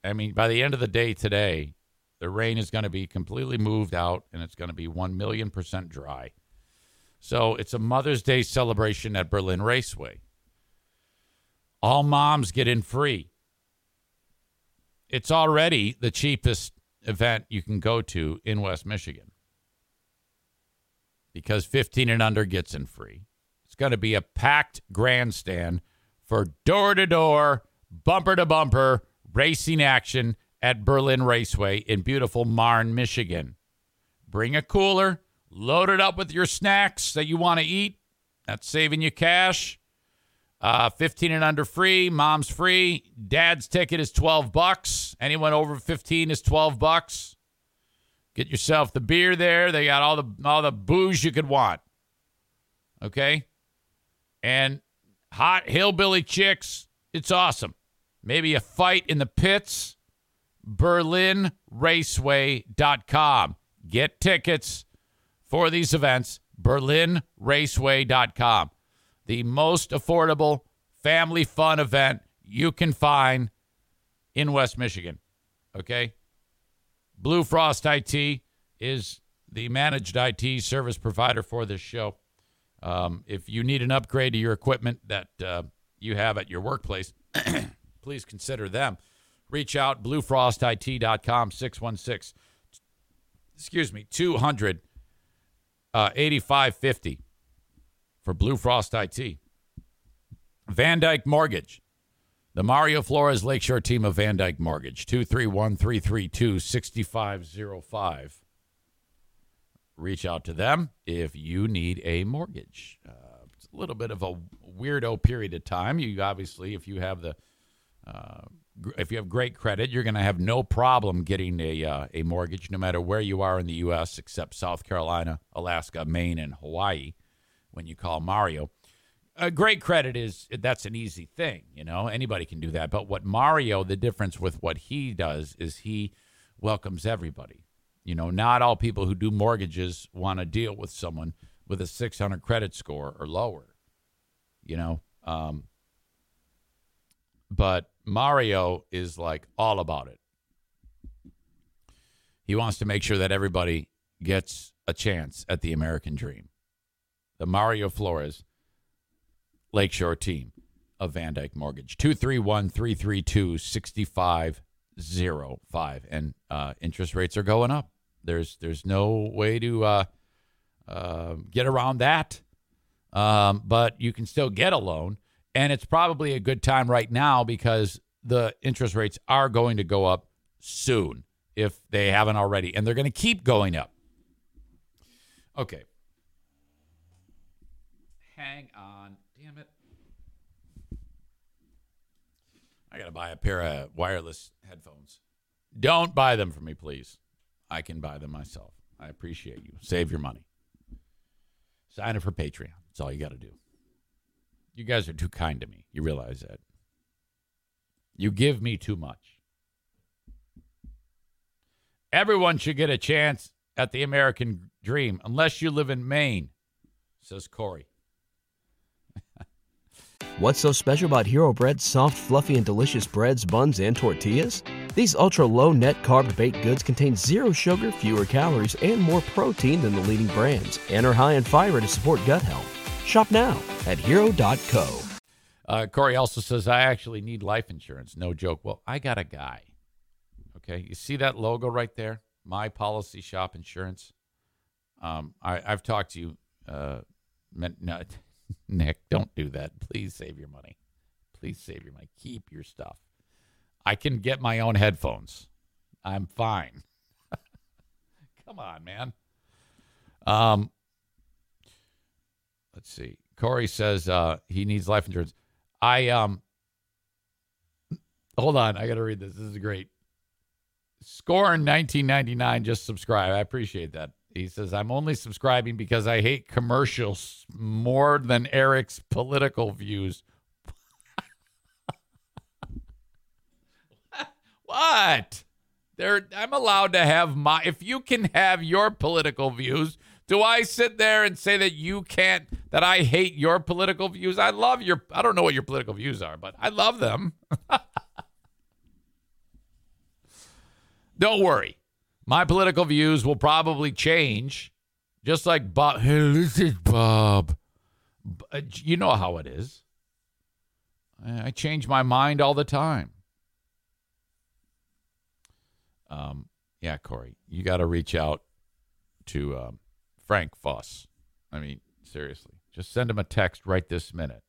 I mean, by the end of the day today, the rain is going to be completely moved out, and it's going to be 1 million percent dry. So it's a Mother's Day celebration at Berlin Raceway. All moms get in free. It's already the cheapest event you can go to in West Michigan because 15 and under gets in free. It's going to be a packed grandstand for door to door, bumper to bumper racing action at Berlin Raceway in beautiful Marne, Michigan. Bring a cooler, load it up with your snacks that you want to eat. That's saving you cash. Uh, 15 and under free, mom's free. Dad's ticket is 12 bucks. Anyone over 15 is 12 bucks. Get yourself the beer there. They got all the all the booze you could want. Okay? And hot hillbilly chicks. It's awesome. Maybe a fight in the pits. BerlinRaceway.com. Get tickets for these events. BerlinRaceway.com the most affordable family fun event you can find in West Michigan. Okay? Blue Frost IT is the managed IT service provider for this show. Um, if you need an upgrade to your equipment that uh, you have at your workplace, please consider them. Reach out, bluefrostit.com, 616, excuse me, 200 uh, 8550 for Blue Frost IT. VanDyk Mortgage. The Mario Flores Lakeshore team of VanDyk Mortgage. 231 332 6505. Reach out to them if you need a mortgage. Uh, it's a little bit of a weirdo period of time. You obviously, if you have the uh, if you have great credit, you're going to have no problem getting a uh, a mortgage, no matter where you are in the U.S. except South Carolina, Alaska, Maine, and Hawaii. When you call Mario, a great credit is that's an easy thing, you know. Anybody can do that. But what Mario, the difference with what he does is he welcomes everybody. You know, not all people who do mortgages want to deal with someone with a 600 credit score or lower. You know, um, but Mario is like all about it. He wants to make sure that everybody gets a chance at the American dream. The Mario Flores Lakeshore team of VanDyk Mortgage. 231 332 6505. And uh, interest rates are going up. There's, there's no way to uh, uh, get around that. Um, but you can still get a loan. And it's probably a good time right now because the interest rates are going to go up soon if they haven't already. And they're going to keep going up. Okay. Hang on. Damn it. I got to buy a pair of wireless headphones. Don't buy them for me, please. I can buy them myself. I appreciate you. Save your money. Sign up for Patreon. That's all you got to do. You guys are too kind to me. You realize that. You give me too much. Everyone should get a chance at the American dream, unless you live in Maine, says Corey. What's so special about Hero Bread's soft, fluffy, and delicious breads, buns, and tortillas? These ultra low net carb baked goods contain zero sugar, fewer calories, and more protein than the leading brands, and are high in fiber to support gut health. Shop now at hero.co. Uh, Corey also says, I actually need life insurance. No joke. Well, I got a guy. Okay. You see that logo right there? My Policy Shop Insurance. Um, I, have talked to you. Uh, no, Nick, don't do that. Please save your money. Please save your money. Keep your stuff. I can get my own headphones. I'm fine. Come on, man. Um, let's see. Corey says uh, he needs life insurance. I um, hold on. I got to read this. This is great. Scorn 1999 just subscribe. I appreciate that. He says, I'm only subscribing because I hate commercials more than Eric's political views. what? There, I'm allowed to have my. If you can have your political views, do I sit there and say that you can't? That I hate your political views? I love your. I don't know what your political views are, but I love them. don't worry. My political views will probably change, just like Bob. Hey, this is Bob. You know how it is. I change my mind all the time. Um, yeah, Corey, you got to reach out to um, Frank Foss. I mean, seriously, just send him a text right this minute.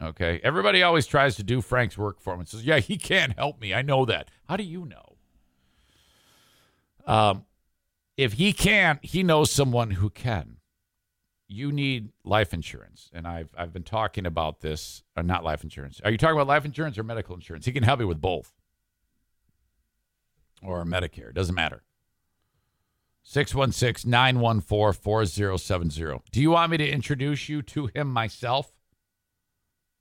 Okay. Everybody always tries to do Frank's work for him and says, Yeah, he can't help me. I know that. How do you know? Um, if he can't, he knows someone who can. You need life insurance. And I've I've been talking about this, or uh, not life insurance. Are you talking about life insurance or medical insurance? He can help you with both. Or Medicare. Doesn't matter. 616 914 4070. Do you want me to introduce you to him myself?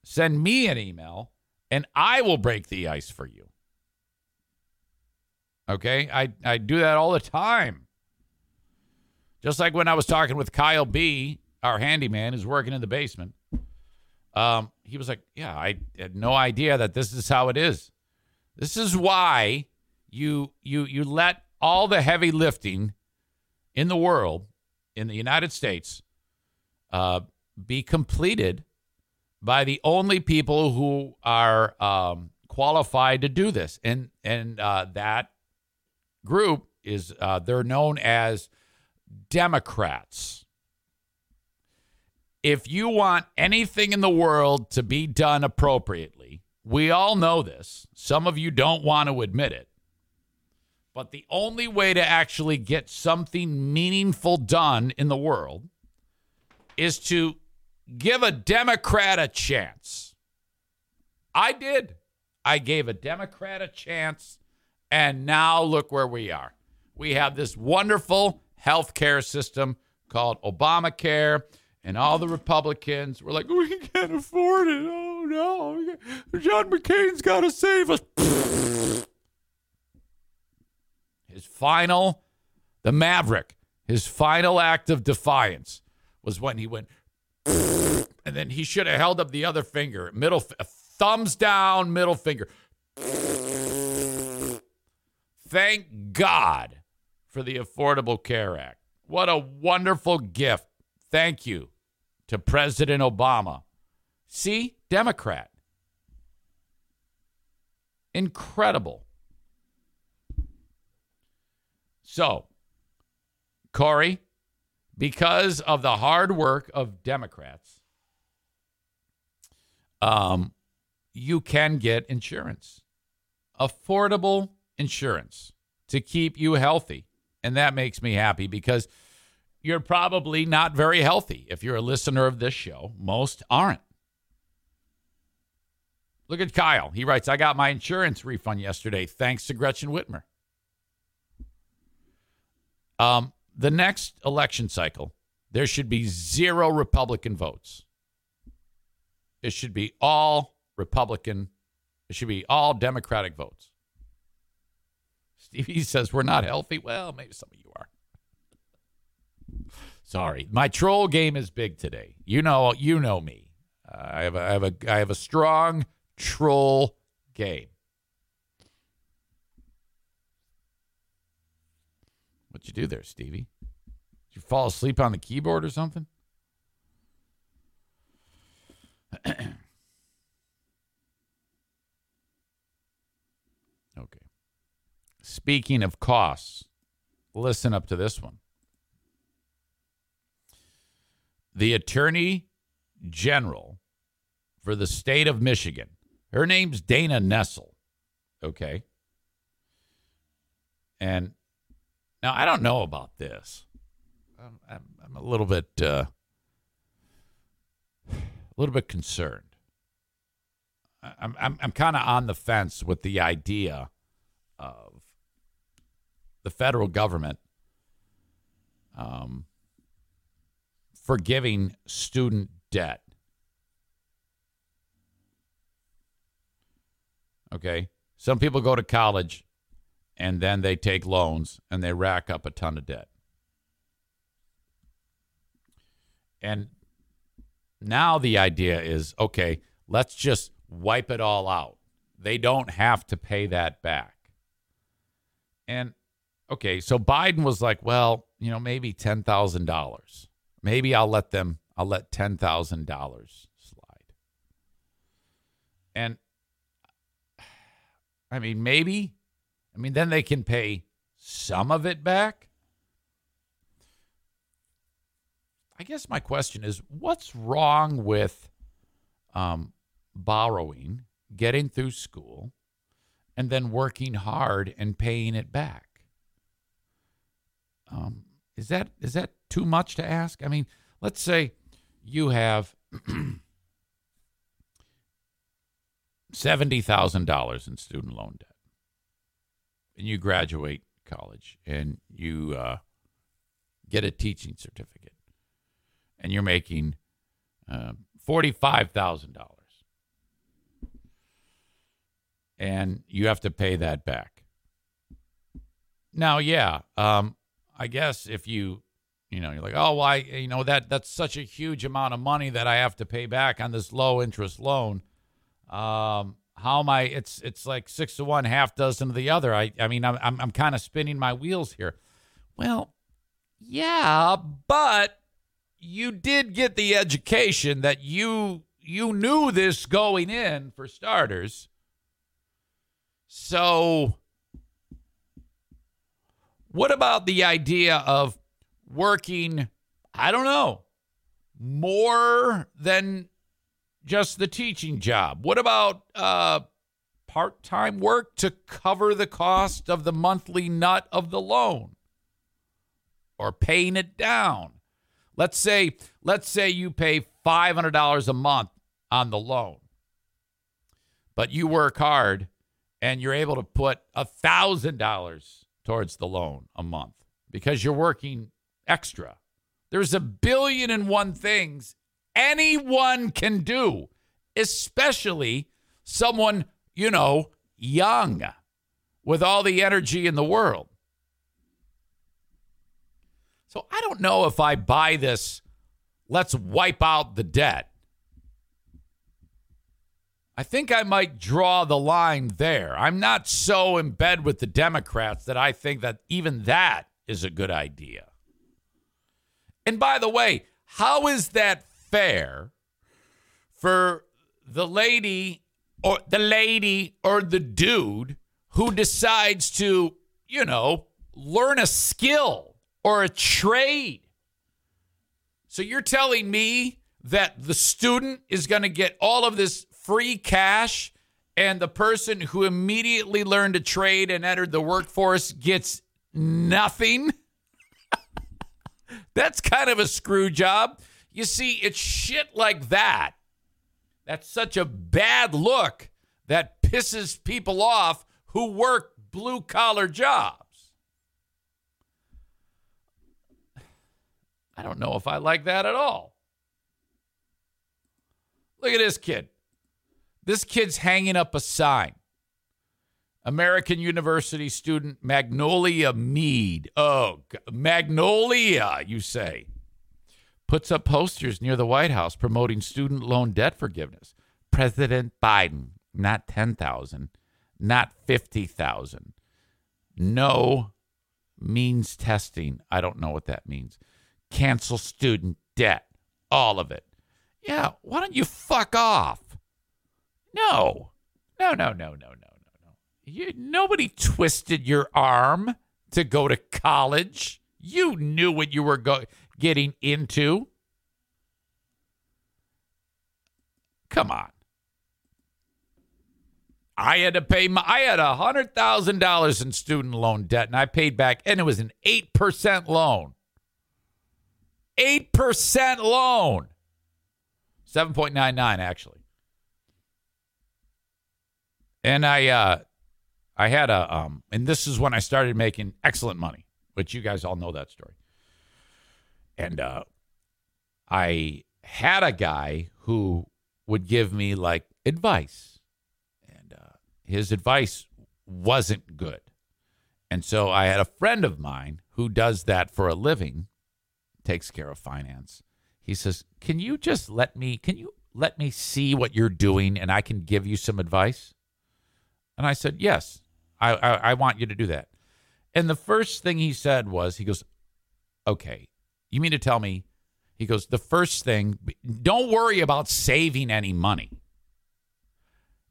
Send me an email and I will break the ice for you. Okay? I, I do that all the time. Just like when I was talking with Kyle B., our handyman who's working in the basement. Um, he was like, Yeah, I had no idea that this is how it is. This is why you you you let all the heavy lifting in the world, in the United States, uh, be completed by the only people who are um, qualified to do this, and and uh, that group is uh, they're known as Democrats. If you want anything in the world to be done appropriately, we all know this. Some of you don't want to admit it. But the only way to actually get something meaningful done in the world is to give a Democrat a chance. I did. I gave a Democrat a chance, and now look where we are. We have this wonderful health care system called Obamacare, and all the Republicans were like, we can't afford it. Oh, no. John McCain's got to save us. His final, the Maverick, his final act of defiance was when he went, and then he should have held up the other finger, middle, thumbs down, middle finger. Thank God for the Affordable Care Act. What a wonderful gift. Thank you to President Obama. See, Democrat. Incredible. So, Corey, because of the hard work of Democrats, um, you can get insurance, affordable insurance to keep you healthy. And that makes me happy because you're probably not very healthy if you're a listener of this show. Most aren't. Look at Kyle. He writes, I got my insurance refund yesterday thanks to Gretchen Whitmer. Um, the next election cycle, there should be zero Republican votes. It should be all Republican. It should be all Democratic votes. Stevie says we're not healthy. Well, maybe some of you are. Sorry, my troll game is big today. You know, you know me. Uh, I have a, I have a, I have a strong troll game. What'd you do there, Stevie? Did you fall asleep on the keyboard or something? okay. Speaking of costs, listen up to this one. The Attorney General for the state of Michigan, her name's Dana Nessel. Okay. And now I don't know about this. I'm, I'm, a little bit, uh, a little bit concerned. I'm, I'm, I'm kind of on the fence with the idea of the federal government um, forgiving student debt. Okay. Some people go to college and then they take loans and they rack up a ton of debt. And now the idea is okay, let's just wipe it all out. They don't have to pay that back. And okay, so Biden was like, well, you know, maybe $10,000. Maybe I'll let them, I'll let $10,000 slide. And I mean, maybe, I mean, then they can pay some of it back. I guess my question is what's wrong with um, borrowing, getting through school, and then working hard and paying it back? Um, is that is that too much to ask? I mean, let's say you have seventy thousand dollars in student loan debt, and you graduate college, and you uh, get a teaching certificate, and you're making uh, forty-five thousand dollars, and you have to pay that back. Now, yeah, um, I guess if you, you know, you're like, oh, why, well, you know, that that's such a huge amount of money that I have to pay back on this low interest loan. Um, how am I? It's it's like six to one, half dozen to the other. I I mean, I'm I'm, I'm kind of spinning my wheels here. Well, yeah, but you did get the education that you you knew this going in for starters. So what about the idea of working, I don't know, more than just the teaching job? What about uh, part time work to cover the cost of the monthly nut of the loan or paying it down? Let's say, let's say you pay $500 a month on the loan. but you work hard and you're able to put a thousand dollars towards the loan a month because you're working extra. There's a billion and one things anyone can do, especially someone, you know, young with all the energy in the world. So I don't know if I buy this, let's wipe out the debt. I think I might draw the line there. I'm not so in bed with the Democrats that I think that even that is a good idea. And by the way, how is that fair for the lady or the lady or the dude who decides to, you know, learn a skill or a trade? So you're telling me that the student is going to get all of this free cash and the person who immediately learned a trade and entered the workforce gets nothing. That's kind of a screw job. You see, it's shit like that. That's such a bad look that pisses people off who work blue collar jobs. I don't know if I like that at all. Look at this kid. This kid's hanging up a sign. American University student Magnolia Mead. Oh, Magnolia, you say. Puts up posters near the White House promoting student loan debt forgiveness. President Biden, not 10,000, not 50,000. No means testing. I don't know what that means. Cancel student debt. All of it. Yeah, why don't you fuck off? No, no, no, no, no, no, no, no. You, nobody twisted your arm to go to college. You knew what you were go- getting into. Come on. I had to pay my, I had a hundred thousand dollars in student loan debt and I paid back and it was an eight percent loan. Eight percent loan. Seven point nine nine actually. And I uh I had a um and this is when I started making excellent money, which you guys all know that story. And uh I had a guy who would give me like advice. And uh his advice wasn't good. And so I had a friend of mine who does that for a living, takes care of finance. He says, "Can you just let me can you let me see what you're doing and I can give you some advice?" And I said, Yes, I, I, I, want you to do that. And the first thing he said was, He goes, Okay, you mean to tell me? He goes, The first thing, don't worry about saving any money.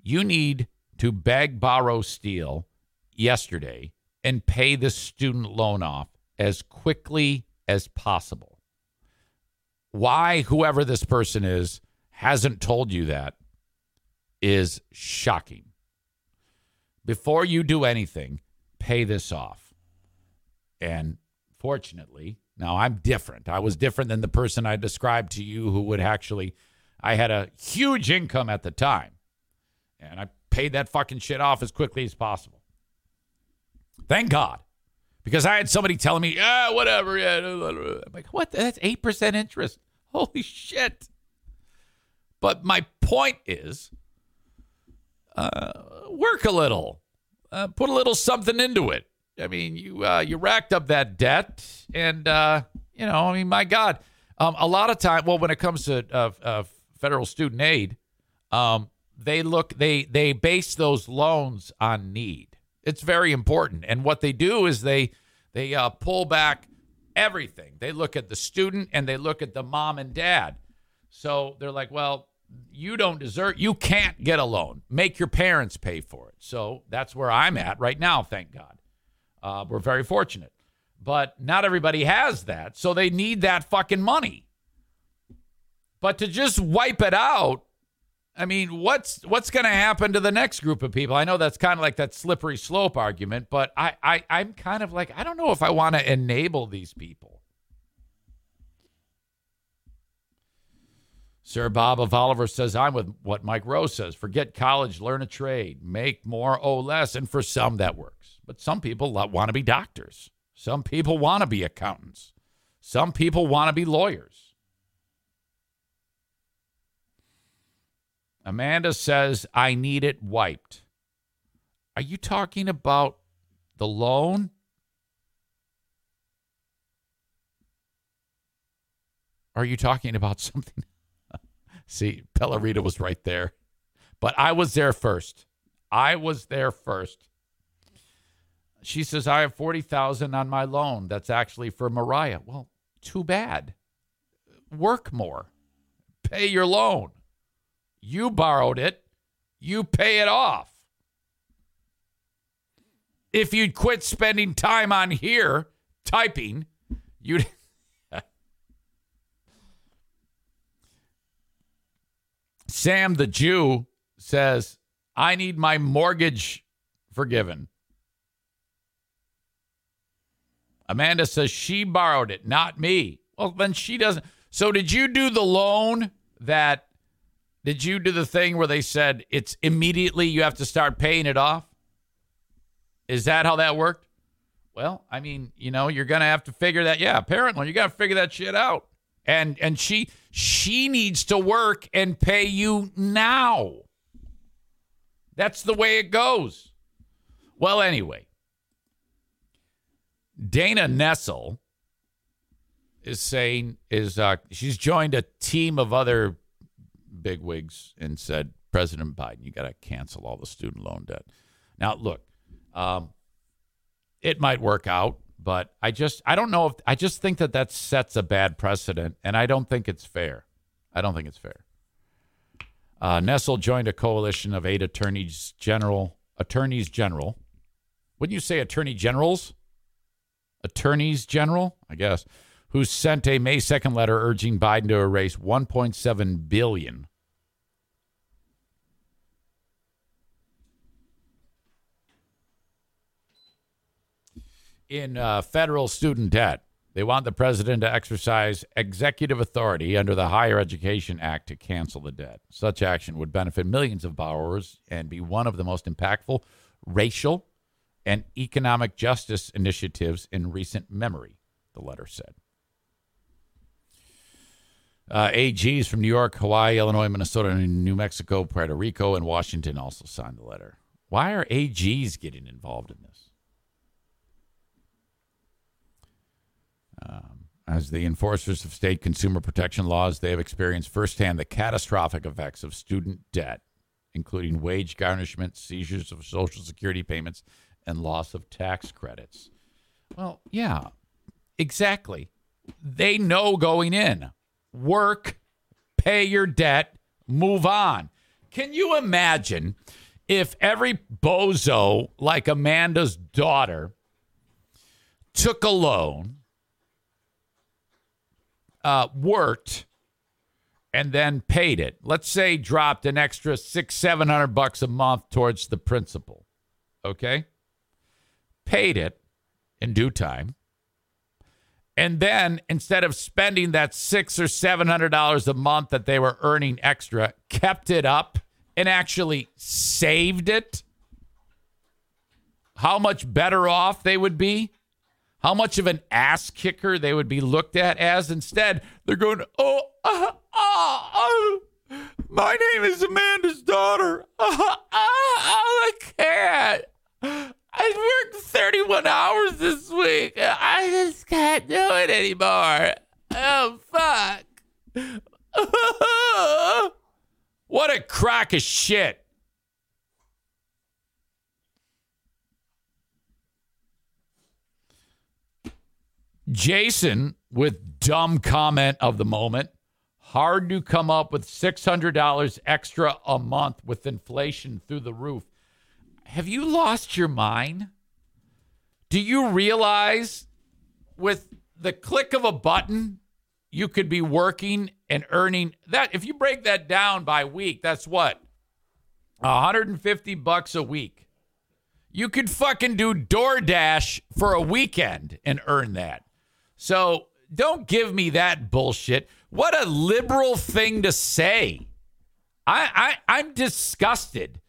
You need to beg, borrow, steal yesterday and pay the student loan off as quickly as possible. Why whoever this person is hasn't told you that is shocking before you do anything, pay this off. And fortunately, now I'm different. I was different than the person I described to you who would actually, I had a huge income at the time. And I paid that fucking shit off as quickly as possible. Thank God. Because I had somebody telling me, yeah, whatever. Yeah. I'm like, what? That's 8% interest. Holy shit. But my point is, uh, work a little, uh, put a little something into it. I mean, you uh, you racked up that debt, and uh, you know, I mean, my God, um, a lot of time. Well, when it comes to uh, federal student aid, um, they look they they base those loans on need. It's very important, and what they do is they they uh, pull back everything. They look at the student and they look at the mom and dad. So they're like, well, you don't deserve you can't get a loan. Make your parents pay for it. So that's where i'm at right now thank god. Uh, we're very fortunate. But not everybody has that so they need that fucking money. But to just wipe it out i mean what's what's going to happen to the next group of people? I know that's kind of like that slippery slope argument but i, I i'm kind of like i don't know if i want to enable these people Sir Bob of Oliver says, I'm with what Mike Rose says. Forget college, learn a trade, make more, owe less. And for some, that works. But some people want to be doctors. Some people want to be accountants. Some people want to be lawyers. Amanda says, I need it wiped. Are you talking about the loan? Are you talking about something? See, Pellerita was right there. But I was there first. I was there first. She says, I have 40,000 on my loan. That's actually for Mariah. Well, too bad. Work more. Pay your loan. You borrowed it. You pay it off. If you'd quit spending time on here typing, you'd Sam the Jew says, I need my mortgage forgiven. Amanda says she borrowed it, not me. Well, then she doesn't. So, did you do the loan that, did you do the thing where they said it's immediately you have to start paying it off? Is that how that worked? Well, I mean, you know, you're going to have to figure that. Yeah, apparently you got to figure that shit out and and she she needs to work and pay you now. That's the way it goes. Well, anyway, Dana Nessel is saying is uh, she's joined a team of other bigwigs and said, President Biden, you got to cancel all the student loan debt. Now, look, um, it might work out. But I just I don't know if I just think that that sets a bad precedent, and I don't think it's fair. I don't think it's fair. Uh, Nessel joined a coalition of eight attorneys general attorneys general. Wouldn't you say attorney generals? Attorneys general, I guess, who sent a May 2nd letter urging Biden to erase 1.7 billion in uh, federal student debt. They want the president to exercise executive authority under the Higher Education Act to cancel the debt. Such action would benefit millions of borrowers and be one of the most impactful racial and economic justice initiatives in recent memory, the letter said. Uh, AGs from New York, Hawaii, Illinois, Minnesota, New Mexico, Puerto Rico, and Washington also signed the letter. Why are AGs getting involved in this? Um, as the enforcers of state consumer protection laws, they have experienced firsthand the catastrophic effects of student debt, including wage garnishment, seizures of Social Security payments, and loss of tax credits. Well, yeah, exactly. They know going in work, pay your debt, move on. Can you imagine if every bozo like Amanda's daughter took a loan? Uh, worked and then paid it, let's say dropped an extra six, seven hundred bucks a month towards the principal, okay? Paid it in due time. And then instead of spending that six or seven hundred dollars a month that they were earning extra, kept it up and actually saved it. How much better off they would be? How much of an ass kicker they would be looked at as. Instead, they're going, oh, uh, uh, uh, my name is Amanda's daughter. Uh, I can't. I worked 31 hours this week. I just can't do it anymore. Oh, fuck. what a crack of shit. Jason with dumb comment of the moment. Hard to come up with $600 extra a month with inflation through the roof. Have you lost your mind? Do you realize with the click of a button, you could be working and earning that? If you break that down by week, that's what? 150 bucks a week. You could fucking do DoorDash for a weekend and earn that. So don't give me that bullshit. What a liberal thing to say. I, I I'm disgusted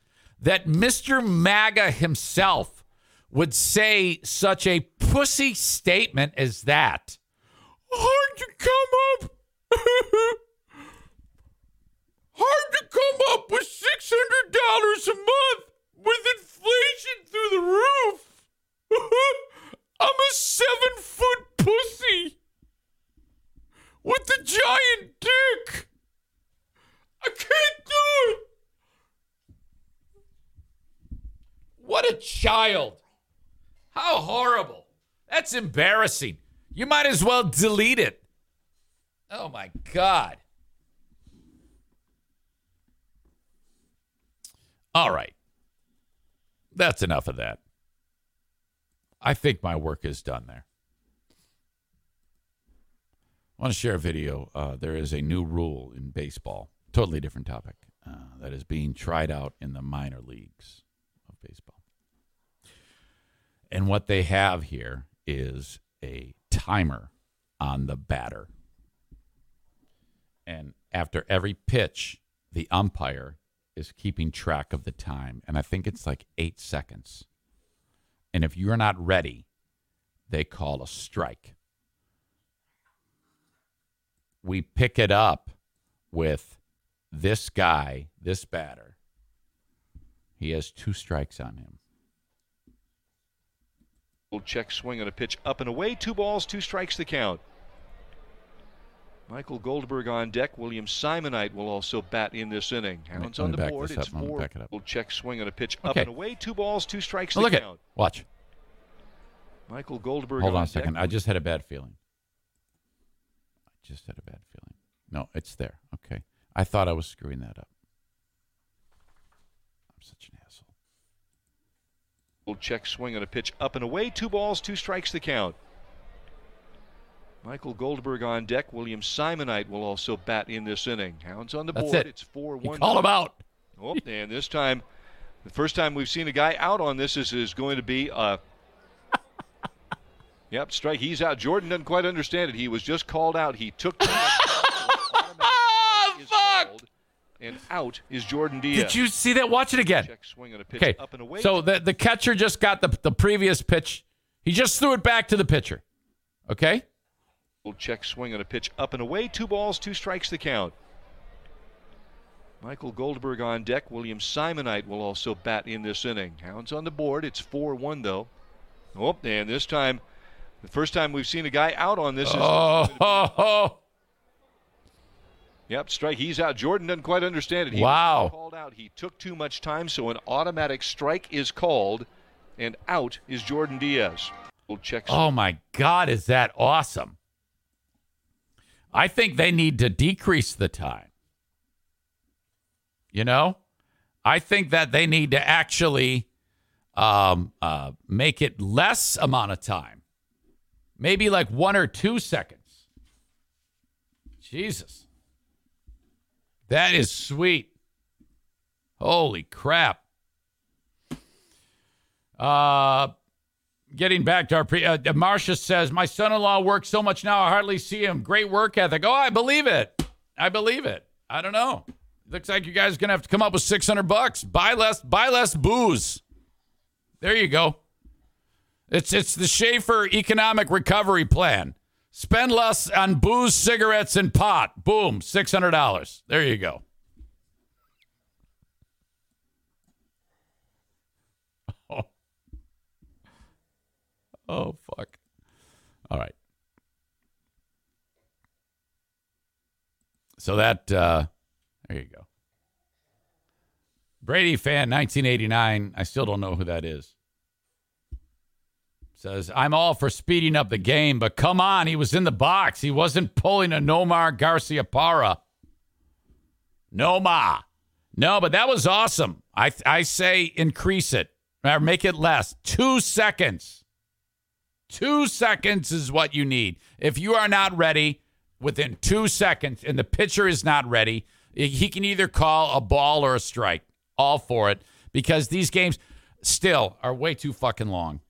that Mr. MAGA himself would say such a pussy statement as that. Hard to come up. Hard to come up with six hundred dollars a month with inflation through the roof. I'm a seven foot pussy with a giant dick. I can't do it. What a child. How horrible. That's embarrassing. You might as well delete it. Oh my God. All right. That's enough of that. I think my work is done there. I want to share a video. Uh, there is a new rule in baseball, totally different topic, uh, that is being tried out in the minor leagues of baseball. And what they have here is a timer on the batter. And after every pitch, the umpire is keeping track of the time. And I think it's like eight seconds. And if you're not ready, they call a strike. We pick it up with this guy, this batter. He has two strikes on him. Check swing on a pitch up and away. Two balls, two strikes the count. Michael Goldberg on deck. William Simoneit will also bat in this inning. Hounds on the board. It's four. It we'll check swing on a pitch okay. up and away. Two balls, two strikes well, the look count. Watch. Michael Goldberg. Hold on, on a second. Deck. I just had a bad feeling. Just had a bad feeling. No, it's there. Okay. I thought I was screwing that up. I'm such an asshole. We'll check swing on a pitch up and away. Two balls, two strikes the count. Michael Goldberg on deck. William Simoneit will also bat in this inning. Hounds on the That's board. It. It's 4 1. Call him out. Oh, and this time, the first time we've seen a guy out on this is, is going to be. Uh, yep, strike. He's out. Jordan doesn't quite understand it. He was just called out. He took. Fuck! And out is Jordan Diaz. Did you see that? Watch it again. Check swing on a pitch okay. up and away. So the, the catcher just got the, the previous pitch. He just threw it back to the pitcher. Okay? Check swing on a pitch up and away. Two balls, two strikes the count. Michael Goldberg on deck. William Simoneit will also bat in this inning. Hounds on the board. It's 4 1, though. Oh, and this time, the first time we've seen a guy out on this is. Oh. Yep, strike. He's out. Jordan doesn't quite understand it. He wow. called out. He took too much time, so an automatic strike is called, and out is Jordan Diaz. We'll check. Oh my God, is that awesome? I think they need to decrease the time. You know, I think that they need to actually um, uh, make it less amount of time, maybe like one or two seconds. Jesus. That is sweet. Holy crap. Uh, getting back to our pre, uh, Marcia says, My son in law works so much now, I hardly see him. Great work ethic. Oh, I believe it. I believe it. I don't know. Looks like you guys are going to have to come up with 600 bucks. Buy less, buy less booze. There you go. It's, it's the Schaefer Economic Recovery Plan. Spend less on booze, cigarettes, and pot. Boom, $600. There you go. Oh, oh fuck. All right. So that, uh, there you go. Brady fan 1989. I still don't know who that is says, I'm all for speeding up the game, but come on, he was in the box. He wasn't pulling a Nomar Garciaparra. Noma. No, but that was awesome. I, I say increase it or make it less. Two seconds. Two seconds is what you need. If you are not ready within two seconds and the pitcher is not ready, he can either call a ball or a strike. All for it because these games still are way too fucking long.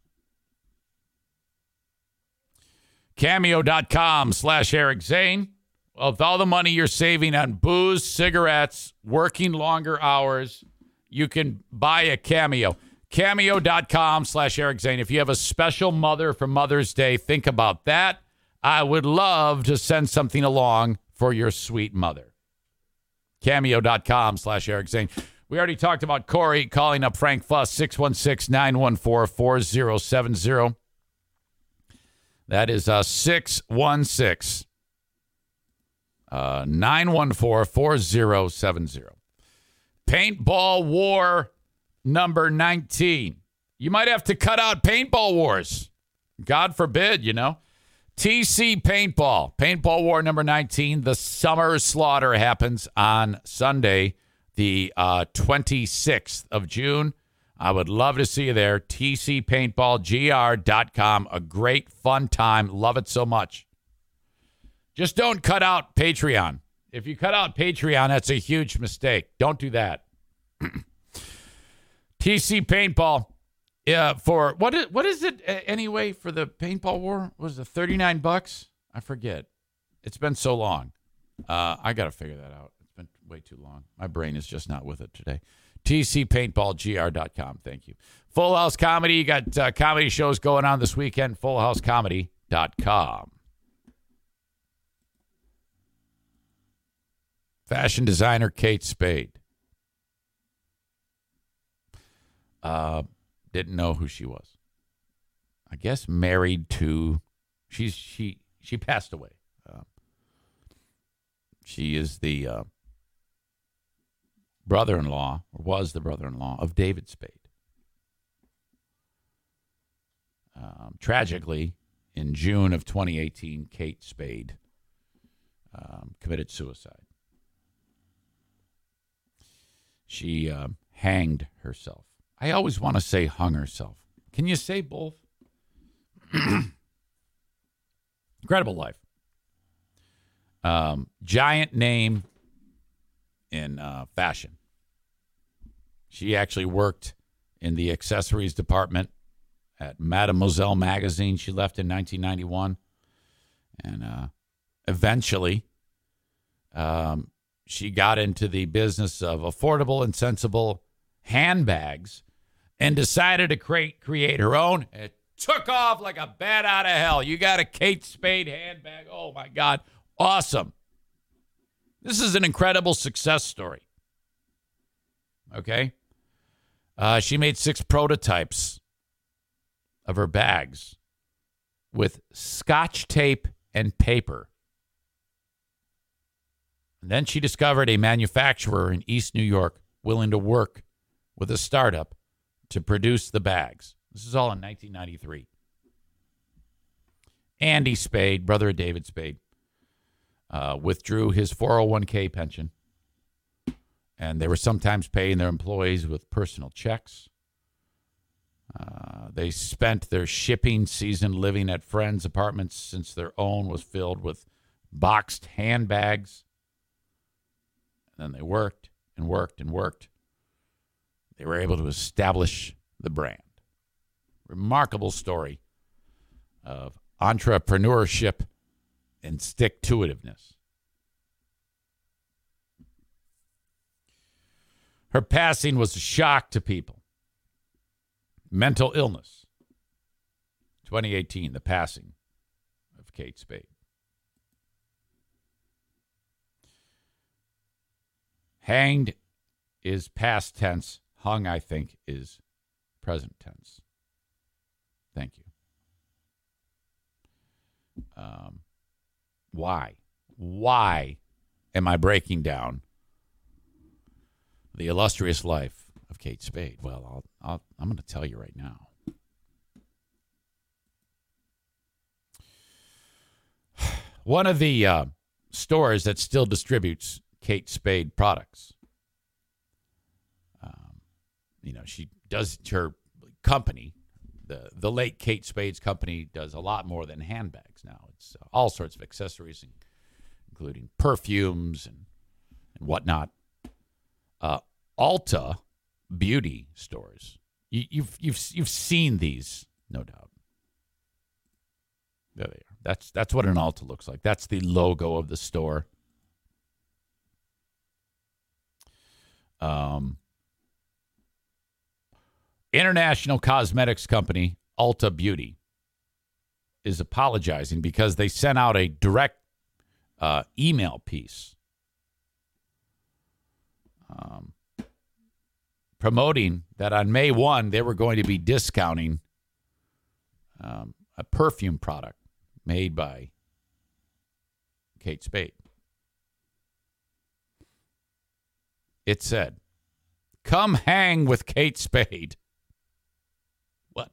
Cameo.com slash Eric Zane. With all the money you're saving on booze, cigarettes, working longer hours, you can buy a Cameo. Cameo.com slash Eric Zane. If you have a special mother for Mother's Day, think about that. I would love to send something along for your sweet mother. Cameo.com slash Eric Zane. We already talked about Corey calling up Frank Fuss, 616 914 4070. That is uh, 616 uh, 914 4070. Paintball War number 19. You might have to cut out paintball wars. God forbid, you know. TC Paintball, Paintball War number 19. The summer slaughter happens on Sunday, the uh, 26th of June. I would love to see you there. TCPaintballGR.com. A great, fun time. Love it so much. Just don't cut out Patreon. If you cut out Patreon, that's a huge mistake. Don't do that. TC Paintball. Yeah, for what is what is it anyway for the paintball war? Was it thirty nine bucks? I forget. It's been so long. Uh, I got to figure that out. It's been way too long. My brain is just not with it today. TCPaintballGR.com. Thank you. Full House Comedy. You got uh, comedy shows going on this weekend. FullHouseComedy.com. Fashion designer Kate Spade. Uh, didn't know who she was. I guess married to. She's she she passed away. Uh, she is the uh, brother-in-law, or was the brother-in-law of David Spade. Um, tragically, in June of 2018, Kate Spade um, committed suicide. She uh, hanged herself. I always want to say hung herself. Can you say both? Incredible life. Um, giant name in uh, fashion. She actually worked in the accessories department at Mademoiselle magazine. She left in 1991, and uh, eventually, um, she got into the business of affordable and sensible handbags and decided to create create her own. It took off like a bat out of hell. You got a Kate Spade handbag. Oh my God. Awesome. This is an incredible success story. Okay. Uh, she made six prototypes of her bags with scotch tape and paper. And then she discovered a manufacturer in East New York willing to work with a startup to produce the bags. This is all in 1993. Andy Spade, brother of David Spade, uh, withdrew his 401k pension. And they were sometimes paying their employees with personal checks. Uh, they spent their shipping season living at friends' apartments since their own was filled with boxed handbags. And then they worked and worked and worked they were able to establish the brand. Remarkable story of entrepreneurship and stick to itiveness. Her passing was a shock to people. Mental illness. 2018, the passing of Kate Spade. Hanged is past tense Hung, I think, is present tense. Thank you. Um, why? Why am I breaking down the illustrious life of Kate Spade? Well, I'll, I'll, I'm going to tell you right now. One of the uh, stores that still distributes Kate Spade products you know, she does her company, the the late Kate Spade's company does a lot more than handbags now. It's uh, all sorts of accessories, including perfumes and and whatnot. Uh, Ulta beauty stores. You, you've you've you've seen these, no doubt. There they are. That's that's what an Ulta looks like. That's the logo of the store. Um, international cosmetics company Ulta Beauty is apologizing because they sent out a direct uh, email piece um, promoting that on May 1 they were going to be discounting um, a perfume product made by Kate Spade. It said, Come hang with Kate Spade. What?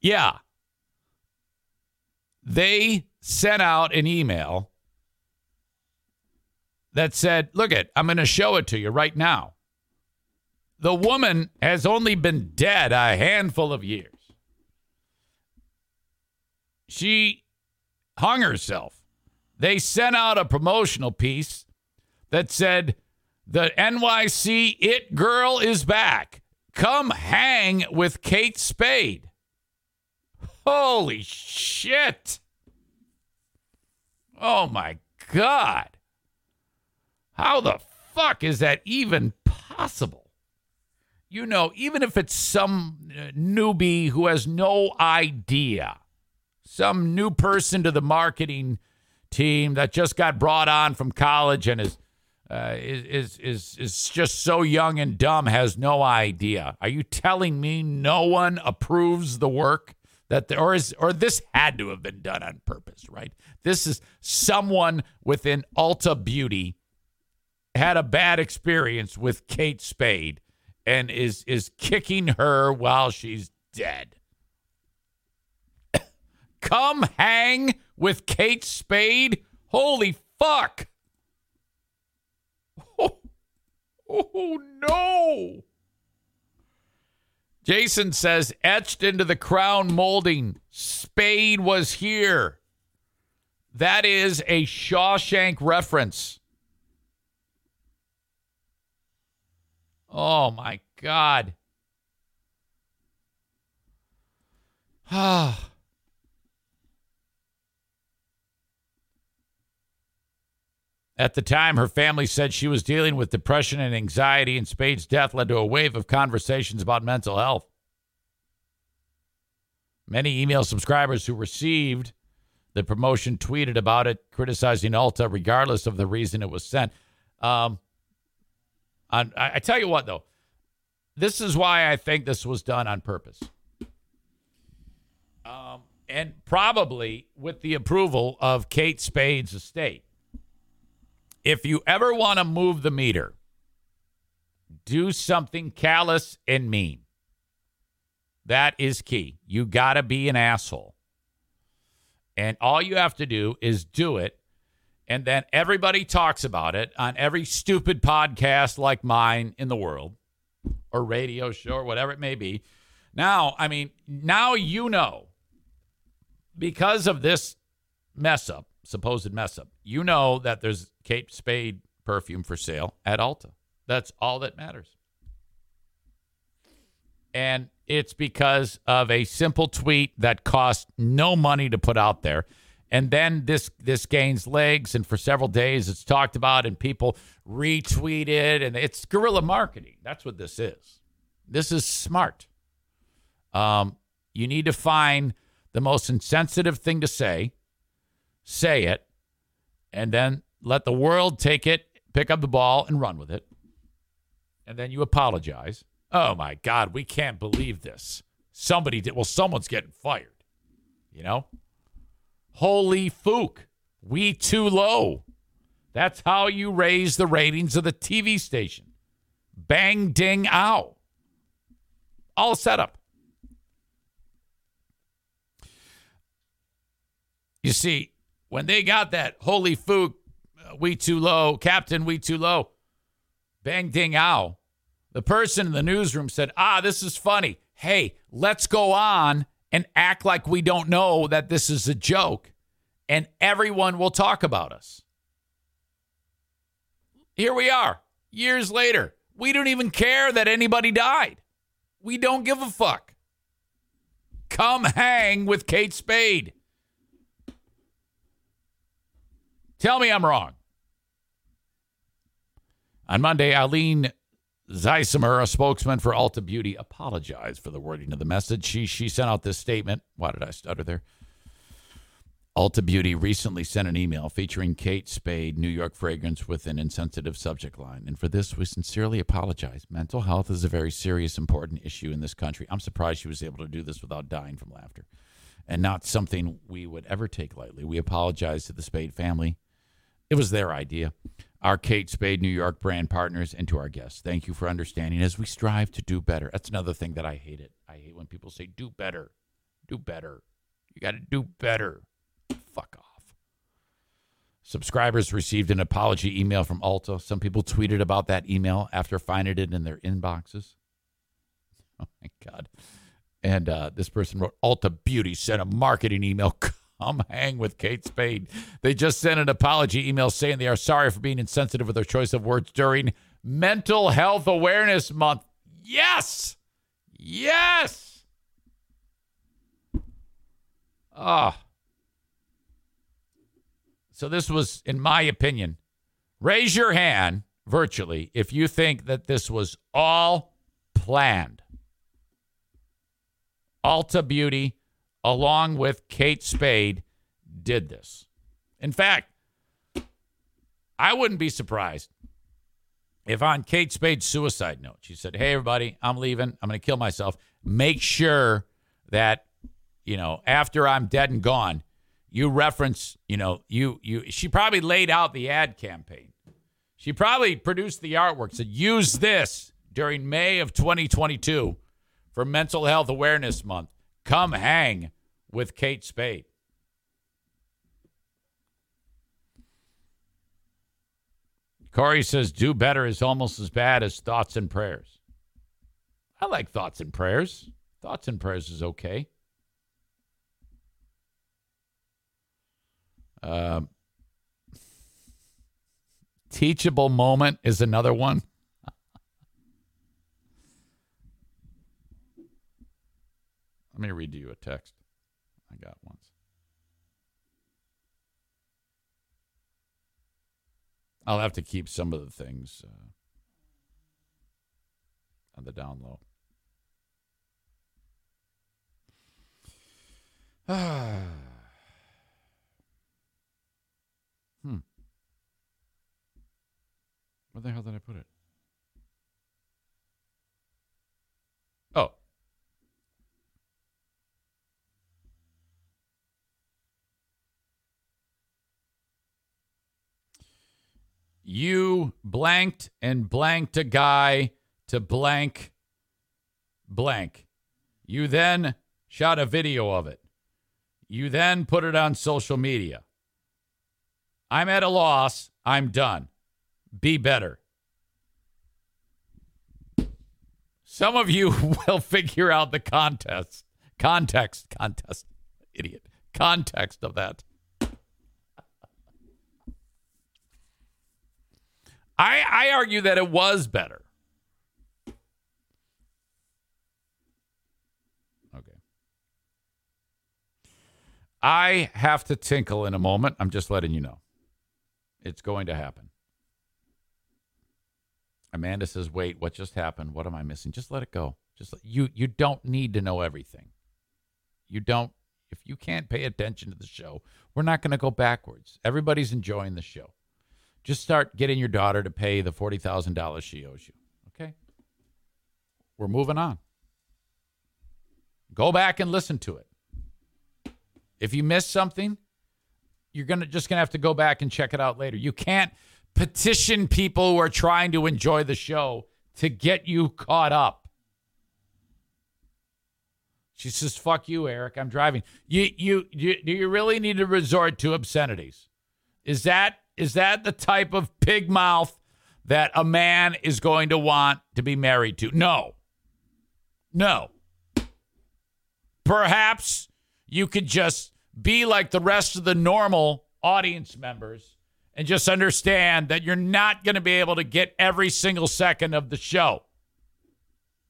Yeah. They sent out an email that said, Look it, I'm going to show it to you right now. The woman has only been dead a handful of years. She hung herself. They sent out a promotional piece that said, The NYC It Girl is back. Come hang with Kate Spade. Holy shit. Oh my God. How the fuck is that even possible? You know, even if it's some uh, newbie who has no idea, some new person to the marketing team that just got brought on from college and is uh, is is is just so young and dumb has no idea. Are you telling me no one approves the work that the, or is or this had to have been done on purpose, right? This is someone within Ulta Beauty had a bad experience with Kate Spade and is is kicking her while she's dead. Come hang with Kate Spade? Holy fuck. Oh, oh no. Jason says, etched into the crown molding, Spade was here. That is a Shawshank reference. Oh my God. Ah. At the time, her family said she was dealing with depression and anxiety, and Spade's death led to a wave of conversations about mental health. Many email subscribers who received the promotion tweeted about it, criticizing Ulta regardless of the reason it was sent. Um, on, I, I tell you what, though, this is why I think this was done on purpose. Um, and probably with the approval of Kate Spade's estate. If you ever want to move the meter, do something callous and mean. That is key. You got to be an asshole. And all you have to do is do it. And then everybody talks about it on every stupid podcast like mine in the world or radio show or whatever it may be. Now, I mean, now you know because of this mess up, supposed mess up, you know that there's Kate Spade perfume for sale at Ulta. That's all that matters. And it's because of a simple tweet that cost no money to put out there. And then this this gains legs, and for several days it's talked about, and people retweet it, and it's guerrilla marketing. That's what this is. This is smart. Um, you need to find the most insensitive thing to say, say it, and then let the world take it, pick up the ball, and run with it. And then you apologize. Oh my God, we can't believe this. Somebody did. Well, someone's getting fired. You know? Holy fook. We too low. That's how you raise the ratings of the TV station. Bang, ding, ow. All set up. You see, when they got that holy fook, we too low, Captain, we too low, bang, ding, ow, the person in the newsroom said, ah, this is funny. Hey, let's go on and act like we don't know that this is a joke and everyone will talk about us. Here we are, years later. We don't even care that anybody died. We don't give a fuck. Come hang with Kate Spade. Tell me I'm wrong. On Monday, Eileen Zeisimer, a spokesman for Ulta Beauty, apologized for the wording of the message. She she sent out this statement. Why did I stutter there? Ulta Beauty recently sent an email featuring Kate Spade New York fragrance with an insensitive subject line. And for this, we sincerely apologize. Mental health is a very serious, important issue in this country. I'm surprised she was able to do this without dying from laughter and not something we would ever take lightly. We apologize to the Spade family. It was their idea. Our Kate Spade New York brand partners and to our guests. Thank you for understanding as we strive to do better. That's another thing that I hate it. I hate when people say do better. Do better. You got to do better. Fuck off. Subscribers received an apology email from Ulta. Some people tweeted about that email after finding it in their inboxes. Oh my God. And uh, this person wrote Ulta Beauty sent a marketing email. Come hang with Kate Spade. They just sent an apology email saying they are sorry for being insensitive with their choice of words during Mental Health Awareness Month. Yes. Yes. Ah. Oh. So this was, in my opinion, raise your hand virtually if you think that this was all planned. Ulta Beauty, along with Kate Spade, did this. In fact, I wouldn't be surprised if on Kate Spade's suicide note, she said, Hey, everybody, I'm leaving. I'm going to kill myself. Make sure that, you know, after I'm dead and gone, you reference, you know, you you she probably laid out the ad campaign. She probably produced the artwork, said use this during May of 2022 for Mental Health Awareness Month. Come hang with Kate Spade. Corey says do better is almost as bad as thoughts and prayers. I like thoughts and prayers. Thoughts and prayers is okay. Um, teachable moment is another one. Let me read you a text I got once. I'll have to keep some of the things uh, on the down low. Ah. Hmm. Where the hell did I put it? Oh. You blanked and blanked a guy to blank blank. You then shot a video of it. You then put it on social media. I'm at a loss. I'm done. Be better. Some of you will figure out the contest, context, contest, idiot, context of that. I, I argue that it was better. Okay. I have to tinkle in a moment. I'm just letting you know. It's going to happen. Amanda says, "Wait, what just happened? What am I missing? Just let it go. Just let, you you don't need to know everything. You don't if you can't pay attention to the show, we're not going to go backwards. Everybody's enjoying the show. Just start getting your daughter to pay the $40,000 she owes you. Okay? We're moving on. Go back and listen to it. If you miss something, you're gonna just gonna have to go back and check it out later. You can't petition people who are trying to enjoy the show to get you caught up. She says, "Fuck you, Eric. I'm driving. You, you, you, do you really need to resort to obscenities? Is that is that the type of pig mouth that a man is going to want to be married to? No. No. Perhaps you could just be like the rest of the normal audience members and just understand that you're not going to be able to get every single second of the show.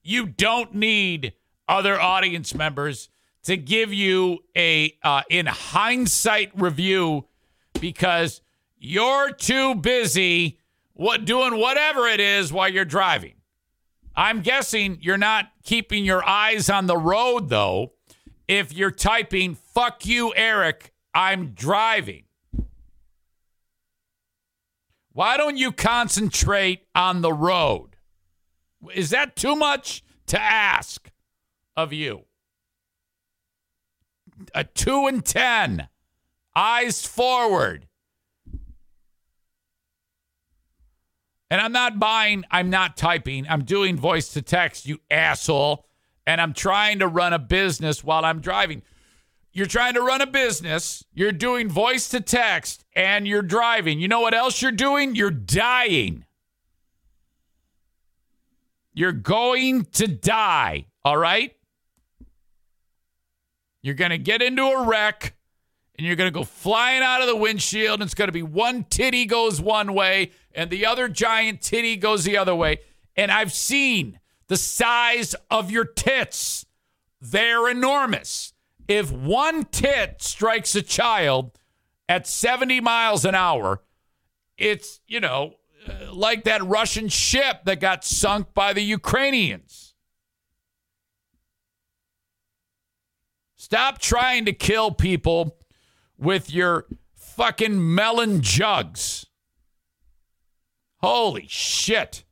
You don't need other audience members to give you a uh, in hindsight review because You're too busy what doing whatever it is while you're driving. I'm guessing you're not keeping your eyes on the road though. If you're typing "fuck you, Eric," I'm driving. Why don't you concentrate on the road? Is that too much to ask of you? A two and ten, eyes forward. And I'm not buying, I'm not typing, I'm doing voice to text, you asshole. And I'm trying to run a business while I'm driving. You're trying to run a business, you're doing voice to text, and you're driving. You know what else you're doing? You're dying. You're going to die, all right? You're going to get into a wreck and you're going to go flying out of the windshield. And it's going to be one titty goes one way and the other giant titty goes the other way. And I've seen the size of your tits, they're enormous. If one tit strikes a child at 70 miles an hour, it's, you know, uh, like that Russian ship that got sunk by the Ukrainians. Stop trying to kill people with your fucking melon jugs. Holy shit.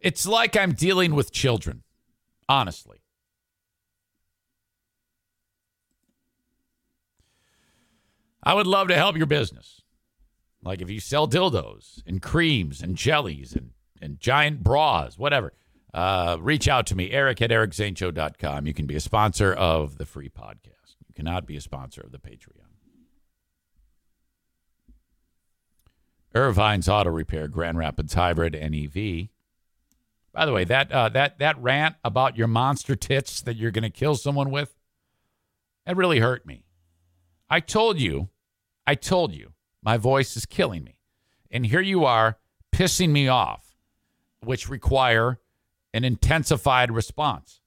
It's like I'm dealing with children, honestly. I would love to help your business. Like if you sell dildos and creams and jellies and, and giant bras, whatever, uh, reach out to me, eric at ericzaneshow.com. You can be a sponsor of the free podcast. You cannot be a sponsor of the Patreon. Ervine's Auto Repair, Grand Rapids Hybrid and EV. By the way, that uh, that that rant about your monster tits that you're going to kill someone with, that really hurt me. I told you, I told you, my voice is killing me, and here you are pissing me off, which require an intensified response.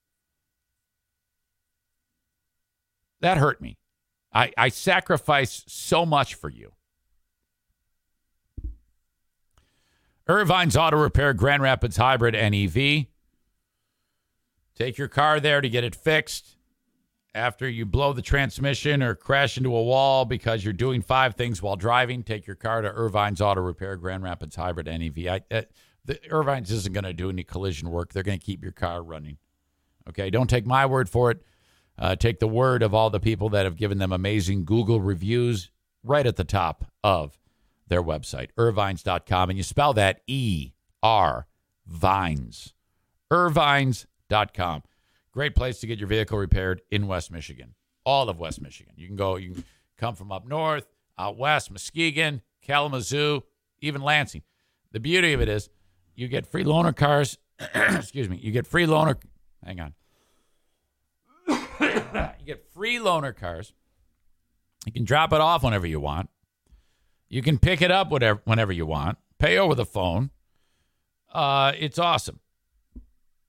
That hurt me. I, I sacrifice so much for you. Ervine's Auto Repair, Grand Rapids Hybrid and EV. Take your car there to get it fixed. After you blow the transmission or crash into a wall because you're doing five things while driving, take your car to Ervine's Auto Repair, Grand Rapids Hybrid and EV. I, uh, the Ervine's isn't going to do any collision work. They're going to keep your car running. Okay, don't take my word for it. Uh, take the word of all the people that have given them amazing Google reviews right at the top of their website, ervines.com. And you spell that E R Vines. Ervines.com. Great place to get your vehicle repaired in West Michigan, all of West Michigan. You can go, you can come from up north, out west, Muskegon, Kalamazoo, even Lansing. The beauty of it is you get free loaner cars. excuse me. You get free loaner. Hang on. you get free loaner cars. You can drop it off whenever you want. You can pick it up whatever, whenever you want, pay over the phone. Uh, it's awesome.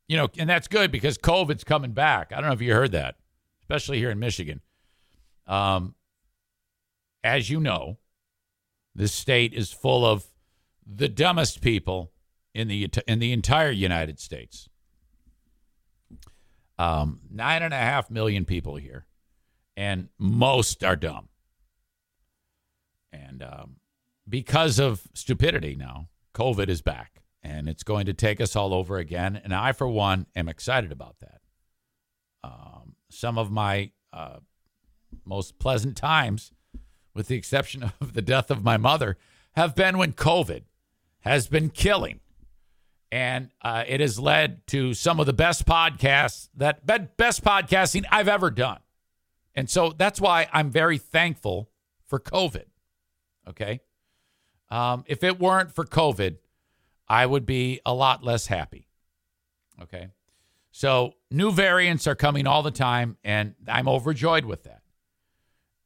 You know, and that's good because COVID's coming back. I don't know if you heard that, especially here in Michigan. Um, as you know, this state is full of the dumbest people in the in the entire United States. Um, nine and a half million people here, and most are dumb. And um, because of stupidity now, COVID is back and it's going to take us all over again. And I, for one, am excited about that. Um, some of my uh, most pleasant times, with the exception of the death of my mother, have been when COVID has been killing. And uh, it has led to some of the best podcasts that best podcasting I've ever done. And so that's why I'm very thankful for COVID. Okay. Um, if it weren't for COVID, I would be a lot less happy. Okay. So new variants are coming all the time, and I'm overjoyed with that.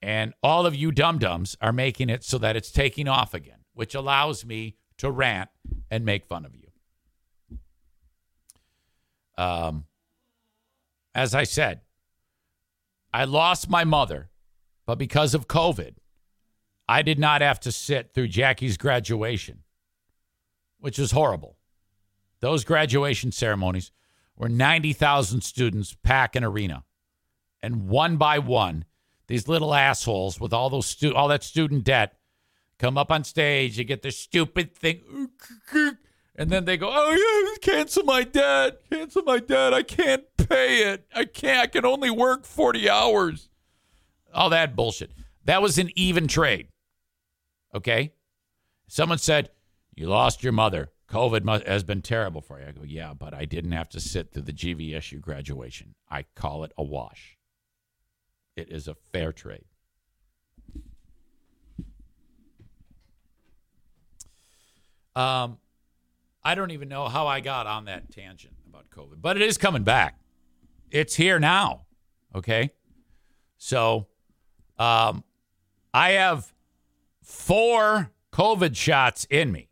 And all of you dum dums are making it so that it's taking off again, which allows me to rant and make fun of you. Um, as I said, I lost my mother, but because of COVID, I did not have to sit through Jackie's graduation, which was horrible. Those graduation ceremonies were 90,000 students pack an arena. And one by one, these little assholes with all those stu- all that student debt come up on stage, you get the stupid thing and then they go, "Oh yeah, cancel my debt. Cancel my debt. I can't pay it. I can't. I can only work 40 hours." All that bullshit. That was an even trade. Okay? Someone said, "You lost your mother. COVID has been terrible for you." I go, "Yeah, but I didn't have to sit through the GVSU graduation. I call it a wash. It is a fair trade." Um I don't even know how I got on that tangent about COVID, but it is coming back. It's here now. Okay. So um, I have four COVID shots in me.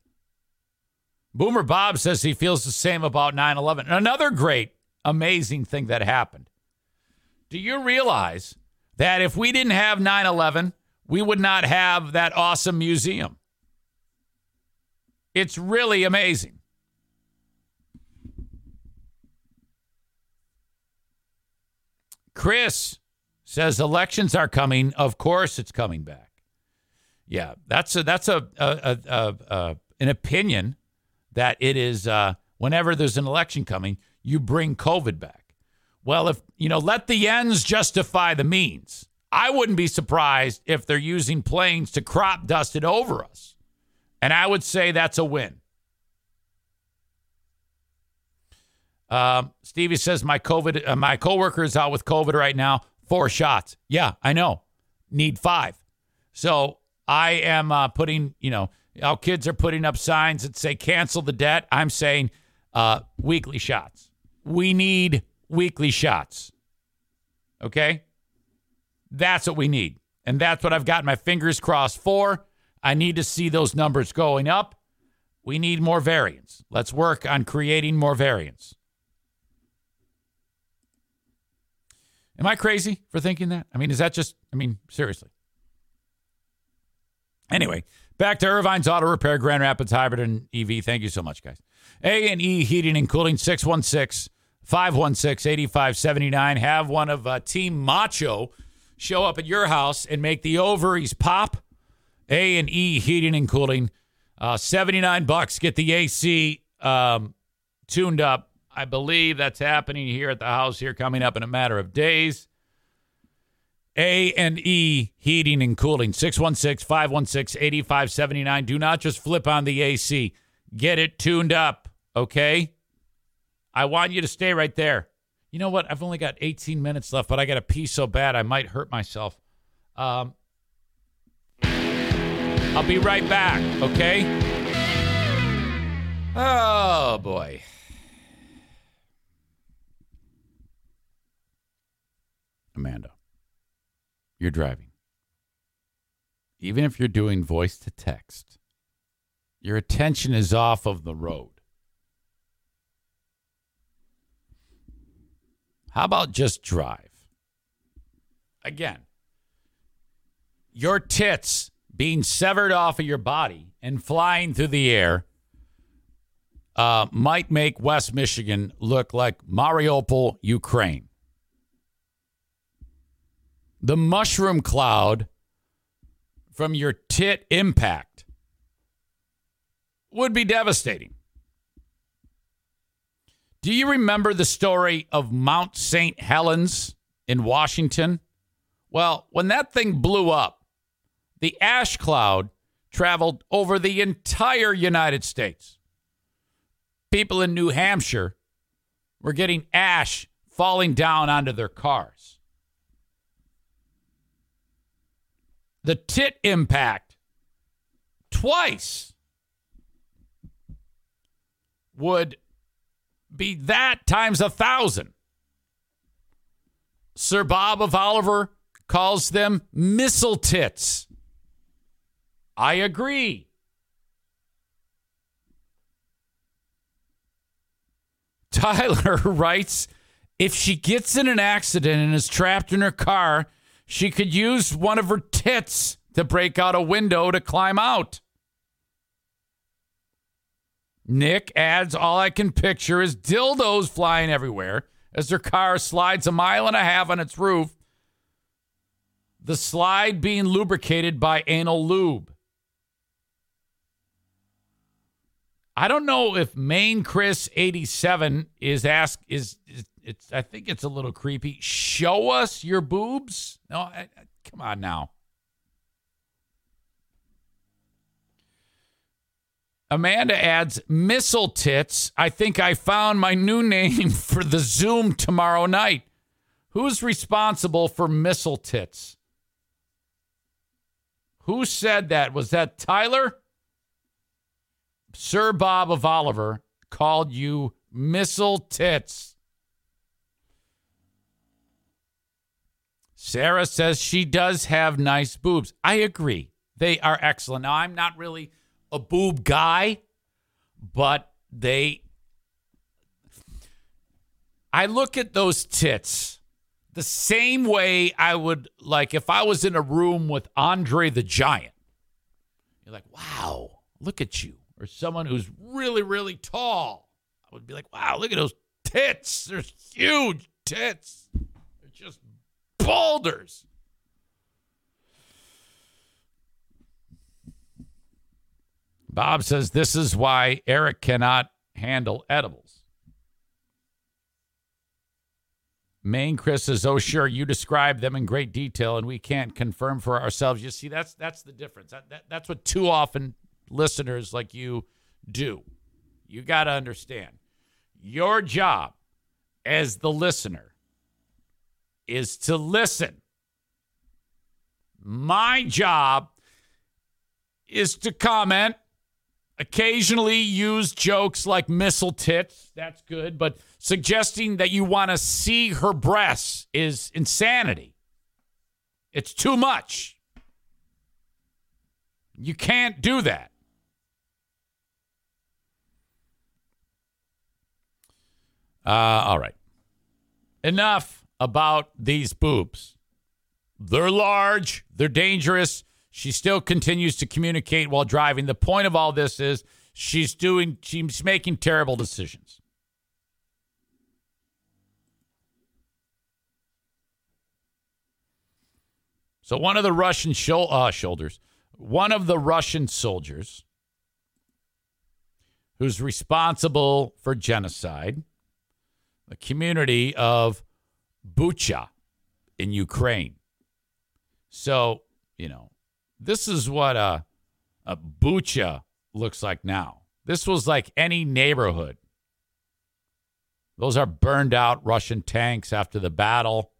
Boomer Bob says he feels the same about 9 11. Another great, amazing thing that happened. Do you realize that if we didn't have 9 11, we would not have that awesome museum? It's really amazing. Chris says elections are coming. Of course, it's coming back. Yeah, that's a that's a, a, a, a an opinion that it is. Uh, whenever there's an election coming, you bring COVID back. Well, if you know, let the ends justify the means. I wouldn't be surprised if they're using planes to crop dust it over us, and I would say that's a win. Uh, Stevie says my COVID, uh, my coworker is out with COVID right now. Four shots. Yeah, I know. Need five. So I am uh, putting, you know, our kids are putting up signs that say cancel the debt. I'm saying uh, weekly shots. We need weekly shots. Okay, that's what we need, and that's what I've got my fingers crossed for. I need to see those numbers going up. We need more variants. Let's work on creating more variants. Am I crazy for thinking that? I mean, is that just, I mean, seriously. Anyway, back to Ervine's Auto Repair, Grand Rapids Hybrid and EV. Thank you so much, guys. A&E Heating and Cooling, 616 516 8579. Have one of uh, Team Macho show up at your house and make the ovaries pop. A&E Heating and Cooling, uh, 79 bucks. Get the AC um, tuned up I believe that's happening here at the house here coming up in a matter of days. A and E Heating and Cooling 616-516-8579. Do not just flip on the AC. Get it tuned up, okay? I want you to stay right there. You know what? I've only got 18 minutes left, but I got to pee so bad I might hurt myself. Um, I'll be right back, okay? Oh boy. Amanda, you're driving. Even if you're doing voice to text, your attention is off of the road. How about just drive? Again, your tits being severed off of your body and flying through the air uh, might make West Michigan look like Mariupol, Ukraine the mushroom cloud from your tit impact would be devastating. Do you remember the story of Mount St. Helens in Washington? Well, when that thing blew up, the ash cloud traveled over the entire United States. People in New Hampshire were getting ash falling down onto their cars. The tit impact twice would be that times a thousand. Sir Bob of Oliver calls them missile tits. I agree. Tyler writes If she gets in an accident and is trapped in her car, she could use one of her tits to break out a window to climb out. Nick adds, All I can picture is dildos flying everywhere as her car slides a mile and a half on its roof, the slide being lubricated by anal lube. I don't know if Main Chris 87 is ask is, is it's I think it's a little creepy. Show us your boobs? No, I, I, come on now. Amanda adds missile tits. I think I found my new name for the Zoom tomorrow night. Who's responsible for missile tits? Who said that? Was that Tyler? Sir Bob of Oliver called you missile tits. Sarah says she does have nice boobs. I agree. They are excellent. Now, I'm not really a boob guy, but they. I look at those tits the same way I would like if I was in a room with Andre the Giant. You're like, wow, look at you. Or someone who's really, really tall. I would be like, wow, look at those tits. There's huge tits. They're just boulders. Bob says this is why Eric cannot handle edibles. Main Chris says, "Oh, sure, you describe them in great detail, and we can't confirm for ourselves." You see, that's that's the difference. That, that that's what too often listeners like you do. You got to understand, your job as the listener is to listen. My job is to comment occasionally use jokes like missile tits. That's good. But suggesting that you want to see her breasts is insanity. It's too much. You can't do that. Uh, all right. Enough about these boobs. They're large, they're dangerous, she still continues to communicate while driving. The point of all this is she's doing she's making terrible decisions. So one of the Russian uh, shoulders, one of the Russian soldiers who's responsible for genocide, the community of Bucha in Ukraine. So, you know, this is what a, a Bucha looks like now. This was like any neighborhood. Those are burned out Russian tanks after the battle.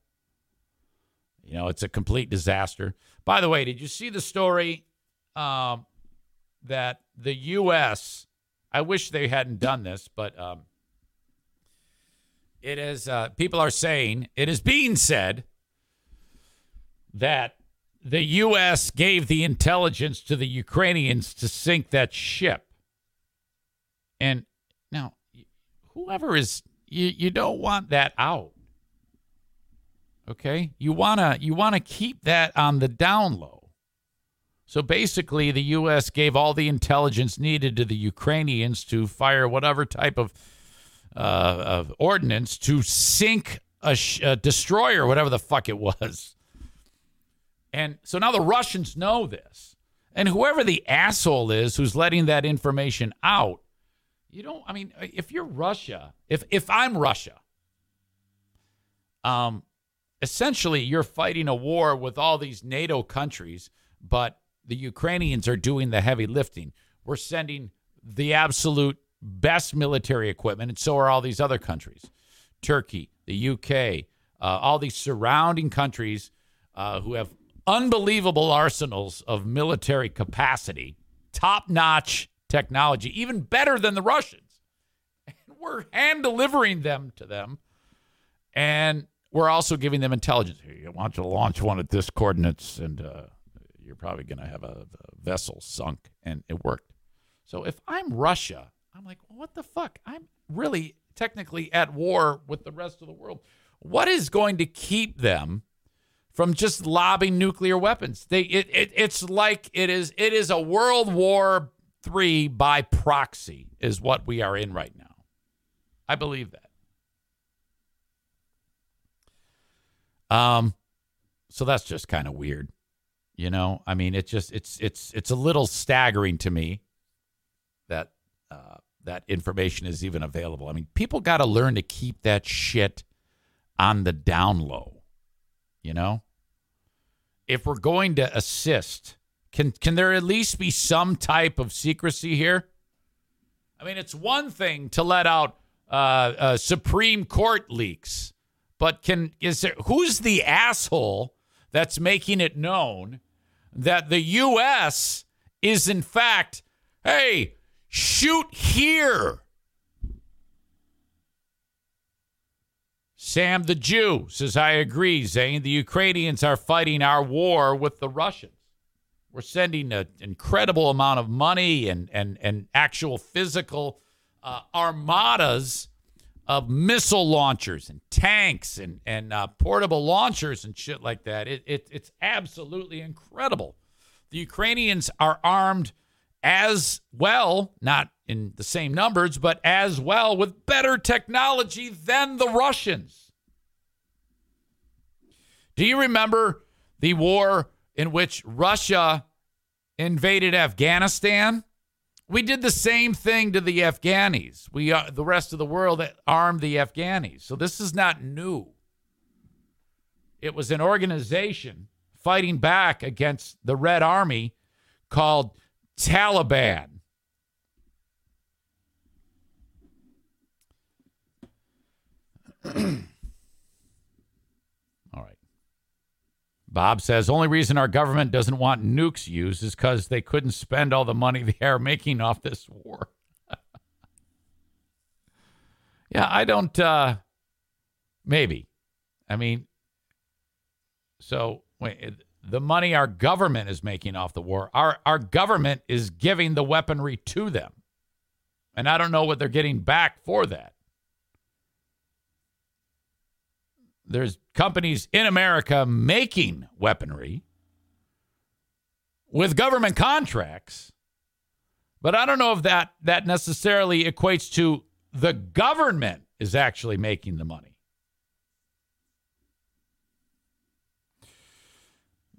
You know, it's a complete disaster. By the way, did you see the story um, that the U.S. I wish they hadn't done this, but um, it is. Uh, people are saying it is being said that the U.S. gave the intelligence to the Ukrainians to sink that ship. And now, whoever is, you, you don't want that out. Okay? You want to you want to keep that on the down low. So basically, the U.S. gave all the intelligence needed to the Ukrainians to fire whatever type of, uh, of ordnance to sink a, sh- a destroyer, whatever the fuck it was. And so now the Russians know this. And whoever the asshole is who's letting that information out, you don't, I mean, if you're Russia, if, if I'm Russia, um, essentially you're fighting a war with all these NATO countries, but the Ukrainians are doing the heavy lifting. We're sending the absolute best military equipment, and so are all these other countries Turkey, the UK, uh, all these surrounding countries uh, who have unbelievable arsenals of military capacity, top notch technology, even better than the Russians. And we're hand delivering them to them. And we're also giving them intelligence. Here, you want to launch one at this coordinates, and uh, you're probably going to have a, a, vessel sunk. And it worked. So if I'm Russia, I'm like, what the fuck? I'm really technically at war with the rest of the world. What is going to keep them from just lobbing nuclear weapons? They it, it it's like it is it is a World War Three by proxy is what we are in right now. I believe that. Um, so that's just kind of weird, you know. I mean, it's just it's it's it's a little staggering to me that uh, that information is even available. I mean, people got to learn to keep that shit on the down low, you know. If we're going to assist, can can there at least be some type of secrecy here? I mean, it's one thing to let out uh, uh, Supreme Court leaks but can is there who's the asshole that's making it known that the US is in fact, hey, shoot here. Sam the Jew says, I agree, Zane. The Ukrainians are fighting our war with the Russians. We're sending an incredible amount of money and, and, and actual physical uh, armadas of missile launchers and tanks and and uh, portable launchers and shit like that. It, it it's absolutely incredible. The Ukrainians are armed as well, not in the same numbers, but as well with better technology than the Russians. Do you remember the war in which Russia invaded Afghanistan? We did the same thing to the Afghanis. We uh, the rest of the world armed the Afghanis. So this is not new. It was an organization fighting back against the Red Army called Taliban. All right. Bob says only reason our government doesn't want nukes used is because they couldn't spend all the money they are making off this war. yeah, I don't. Uh, maybe. I mean, so wait, the money our government is making off the war, our our government is giving the weaponry to them, and I don't know what they're getting back for that. there's companies in America making weaponry with government contracts, but I don't know if that that necessarily equates to the government is actually making the money.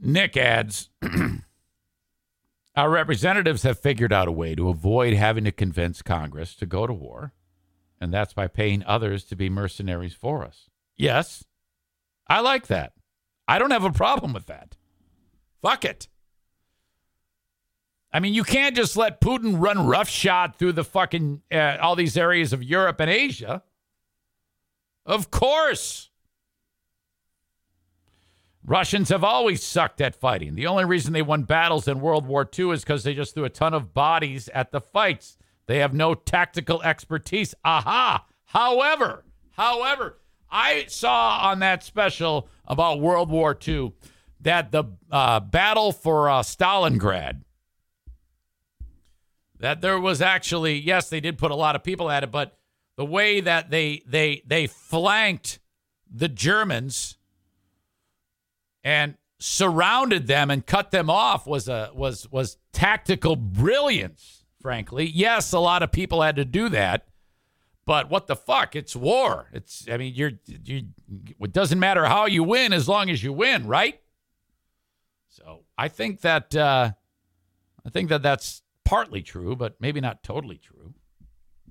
Nick adds Our representatives have figured out a way to avoid having to convince Congress to go to war, and that's by paying others to be mercenaries for us. Yes, I like that. I don't have a problem with that. Fuck it. I mean, you can't just let Putin run roughshod through the fucking uh, all these areas of Europe and Asia. Of course. Russians have always sucked at fighting. The only reason they won battles in World War II is because they just threw a ton of bodies at the fights. They have no tactical expertise. Aha. However, however, I saw on that special about World War II that the uh, battle for uh, Stalingrad, that there was actually, yes, they did put a lot of people at it, but the way that they they they flanked the Germans and surrounded them and cut them off was a was was tactical brilliance frankly yes a lot of people had to do that but what the fuck? It's war. It's I mean, you're you. It doesn't matter how you win as long as you win, right? So I think that uh, I think that that's partly true, but maybe not totally true,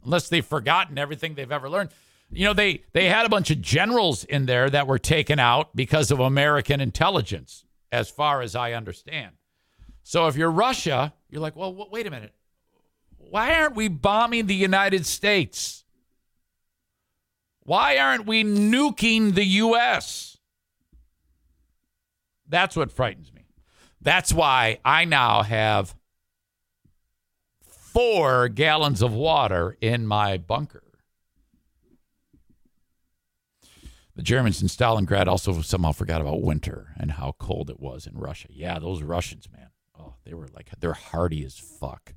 unless they've forgotten everything they've ever learned. You know, they they had a bunch of generals in there that were taken out because of American intelligence, as far as I understand. So if you're Russia, you're like, well, wait a minute. Why aren't we bombing the United States? Why aren't we nuking the U.S.? That's what frightens me. That's why I now have four gallons of water in my bunker. The Germans in Stalingrad also somehow forgot about winter and how cold it was in Russia. Yeah, those Russians, man. Oh, they were like, they're hardy as fuck.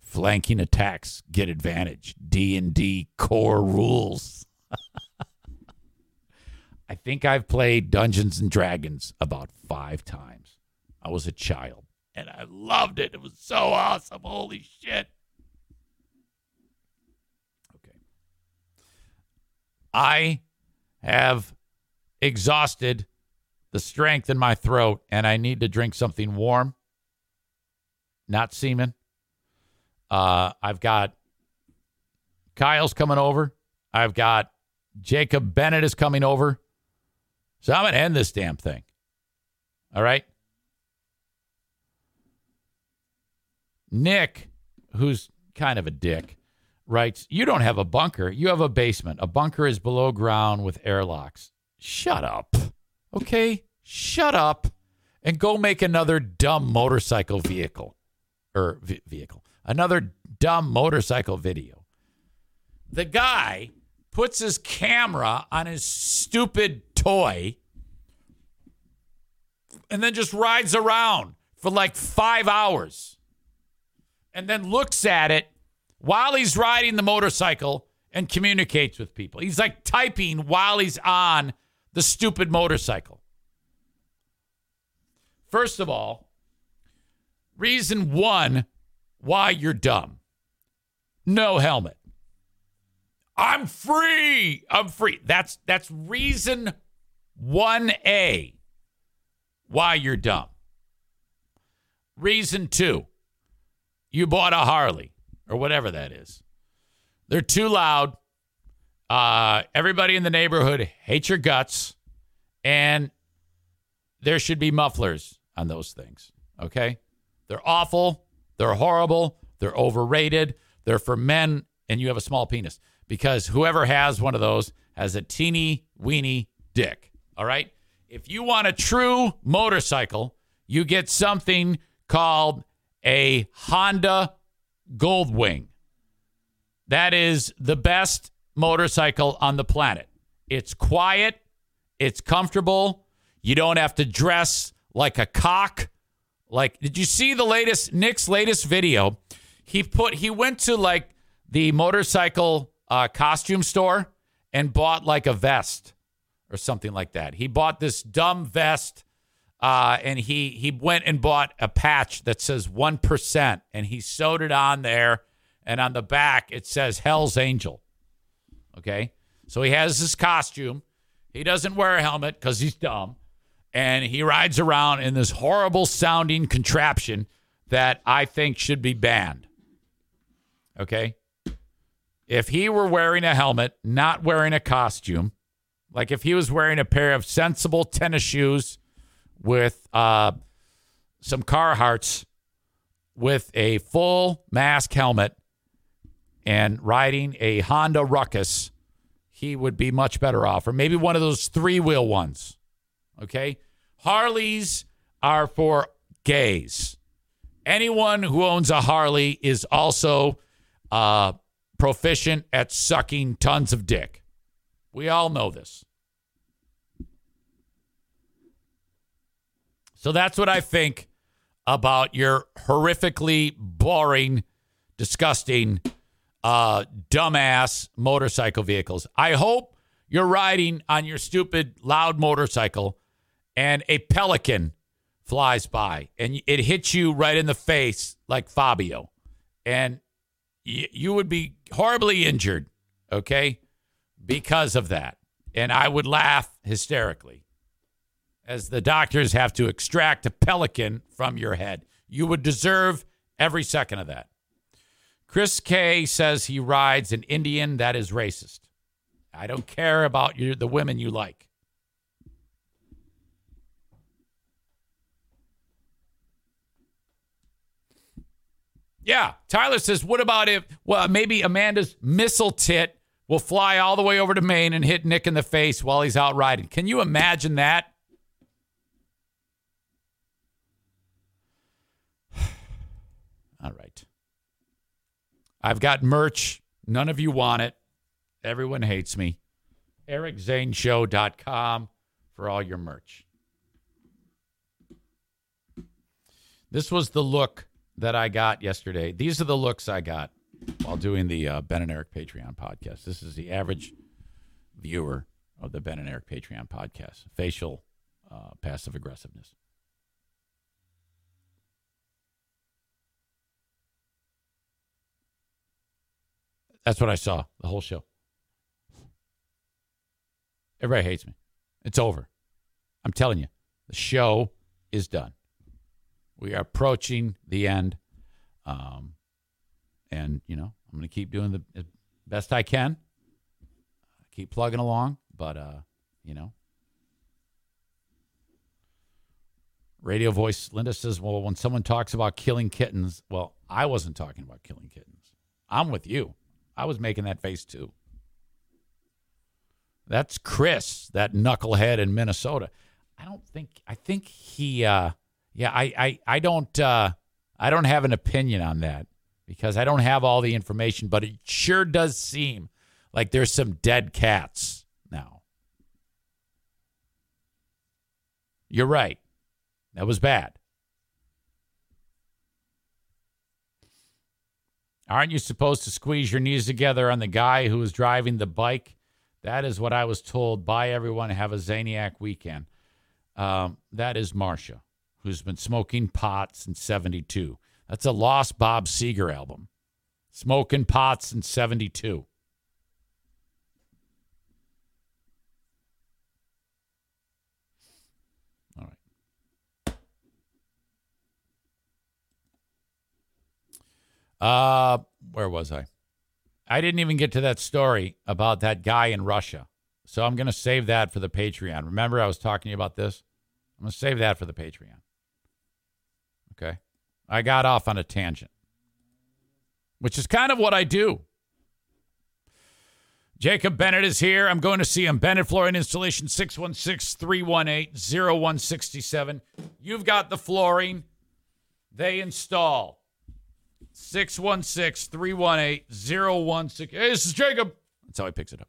Flanking attacks get advantage. D and D core rules. I think I've played Dungeons and Dragons about five times. I was a child and I loved it. It was so awesome. Holy shit. I have exhausted the strength in my throat and I need to drink something warm, not semen. Uh, I've got Kyle's coming over. I've got Jacob Bennett is coming over. So I'm going to end this damn thing. All right. Nick, who's kind of a dick, writes, You don't have a bunker. You have a basement. A bunker is below ground with airlocks. Shut up. Okay? Shut up and go make another dumb motorcycle vehicle er, or v- vehicle, another dumb motorcycle video. The guy puts his camera on his stupid toy and then just rides around for like five hours and then looks at it while he's riding the motorcycle and communicates with people. He's like typing while he's on the stupid motorcycle. First of all, reason one why you're dumb no helmet. I'm free. I'm free. That's that's reason 1A why you're dumb. Reason 2 you bought a Harley or whatever that is. They're too loud. Uh, everybody in the neighborhood hates your guts, and there should be mufflers on those things. Okay? They're awful. They're horrible. They're overrated. They're for men, and you have a small penis because whoever has one of those has a teeny weeny dick. All right? If you want a true motorcycle, you get something called a Honda Goldwing. That is the best motorcycle on the planet. It's quiet, it's comfortable. You don't have to dress like a cock. Like, did you see the latest Nick's latest video? He put he went to like the motorcycle uh, costume store and bought like a vest or something like that. He bought this dumb vest uh, and he he went and bought a patch that says one percent, and he sewed it on there, and on the back it says Hell's Angel. Okay, so he has this costume. He doesn't wear a helmet because he's dumb, and he rides around in this horrible sounding contraption that I think should be banned. Okay, if he were wearing a helmet, not wearing a costume, like if he was wearing a pair of sensible tennis shoes with uh, some Carhartts with a full mask helmet and riding a Honda Ruckus, he would be much better off. Or maybe one of those three wheel ones. Okay? Harleys are for gays. Anyone who owns a Harley is also uh, proficient at sucking tons of dick. We all know this. So that's what I think about your horrifically boring, disgusting, uh, dumbass motorcycle vehicles. I hope you're riding on your stupid, loud motorcycle and a pelican flies by and it hits you right in the face like Fabio. And y- you would be horribly injured, okay, because of that. And I would laugh hysterically as the doctors have to extract a pelican from your head. You would deserve every second of that. Chris K says he rides an Indian that is racist. I don't care about the women you like. Yeah, Tyler says, what about if, well, maybe Amanda's missile tit will fly all the way over to Maine and hit Nick in the face while he's out riding? Can you imagine that? All right. I've got merch. None of you want it. Everyone hates me. EricZaneShow.com for all your merch. This was the look that I got yesterday. These are the looks I got while doing the uh, Ben and Eric Patreon podcast. This is the average viewer of the Ben and Eric Patreon podcast. Facial uh, passive aggressiveness. That's what I saw the whole show. Everybody hates me. It's over. I'm telling you, the show is done. We are approaching the end. Um, and, you know, I'm going to keep doing the best I can. Keep plugging along. But, uh, you know, radio voice Linda says, well, when someone talks about killing kittens, well, I wasn't talking about killing kittens. I'm with you. I was making that face too. That's Chris, that knucklehead in Minnesota. I don't think I think he uh yeah, I I I don't uh I don't have an opinion on that because I don't have all the information, but it sure does seem like there's some dead cats now. You're right. That was bad. Aren't you supposed to squeeze your knees together on the guy who was driving the bike? That is what I was told. Bye, everyone. Have a Zaniac weekend. Um, that is Marcia, who's been smoking pot since 72. That's a lost Bob Seger album. Smoking pot since 72. Uh, where was I? I didn't even get to that story about that guy in Russia. So I'm going to save that for the Patreon. Remember, I was talking to you about this? I'm going to save that for the Patreon. Okay. I got off on a tangent, which is kind of what I do. Jacob Bennett is here. I'm going to see him. Bennett Flooring Installation, 616 318 0167. You've got the flooring, they install. 616 318 0167. Hey, this is Jacob. That's how he picks it up.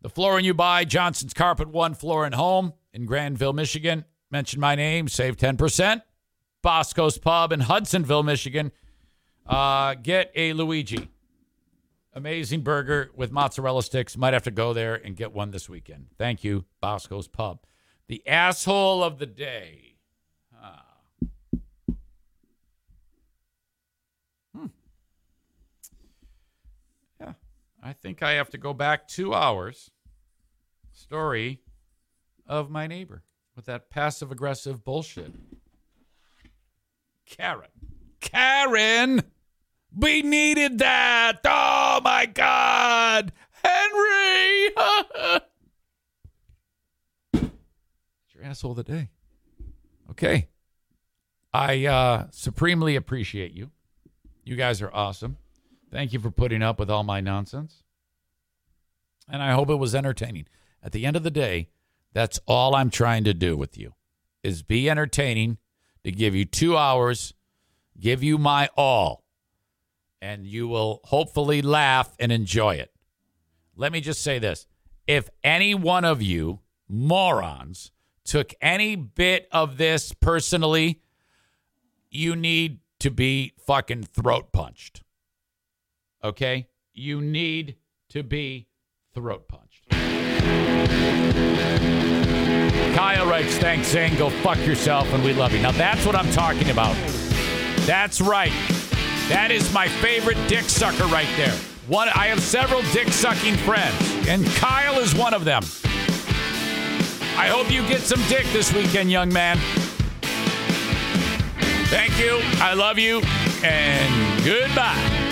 The flooring you buy, Johnson's Carpet One Floor and Home in Grandville, Michigan. Mention my name, save 10%. Bosco's Pub in Hudsonville, Michigan. Uh, get a Luigi. Amazing burger with mozzarella sticks. Might have to go there and get one this weekend. Thank you, Bosco's Pub. The asshole of the day. Ah. Hmm. Yeah, I think I have to go back two hours. Story of my neighbor with that passive aggressive bullshit. Karen. Karen! We needed that! Oh my God! Henry! it's your asshole of the day. Okay. I uh, supremely appreciate you. You guys are awesome. Thank you for putting up with all my nonsense. And I hope it was entertaining. At the end of the day, that's all I'm trying to do with you is be entertaining, to give you 2 hours, give you my all, and you will hopefully laugh and enjoy it. Let me just say this. If any one of you morons took any bit of this personally, you need to be fucking throat punched. Okay? You need to be throat punched. Kyle writes, thanks, Zane. Go fuck yourself, and we love you. Now, that's what I'm talking about. That's right. That is my favorite dick sucker right there. One, I have several dick sucking friends, and Kyle is one of them. I hope you get some dick this weekend, young man. Thank you. I love you, and goodbye.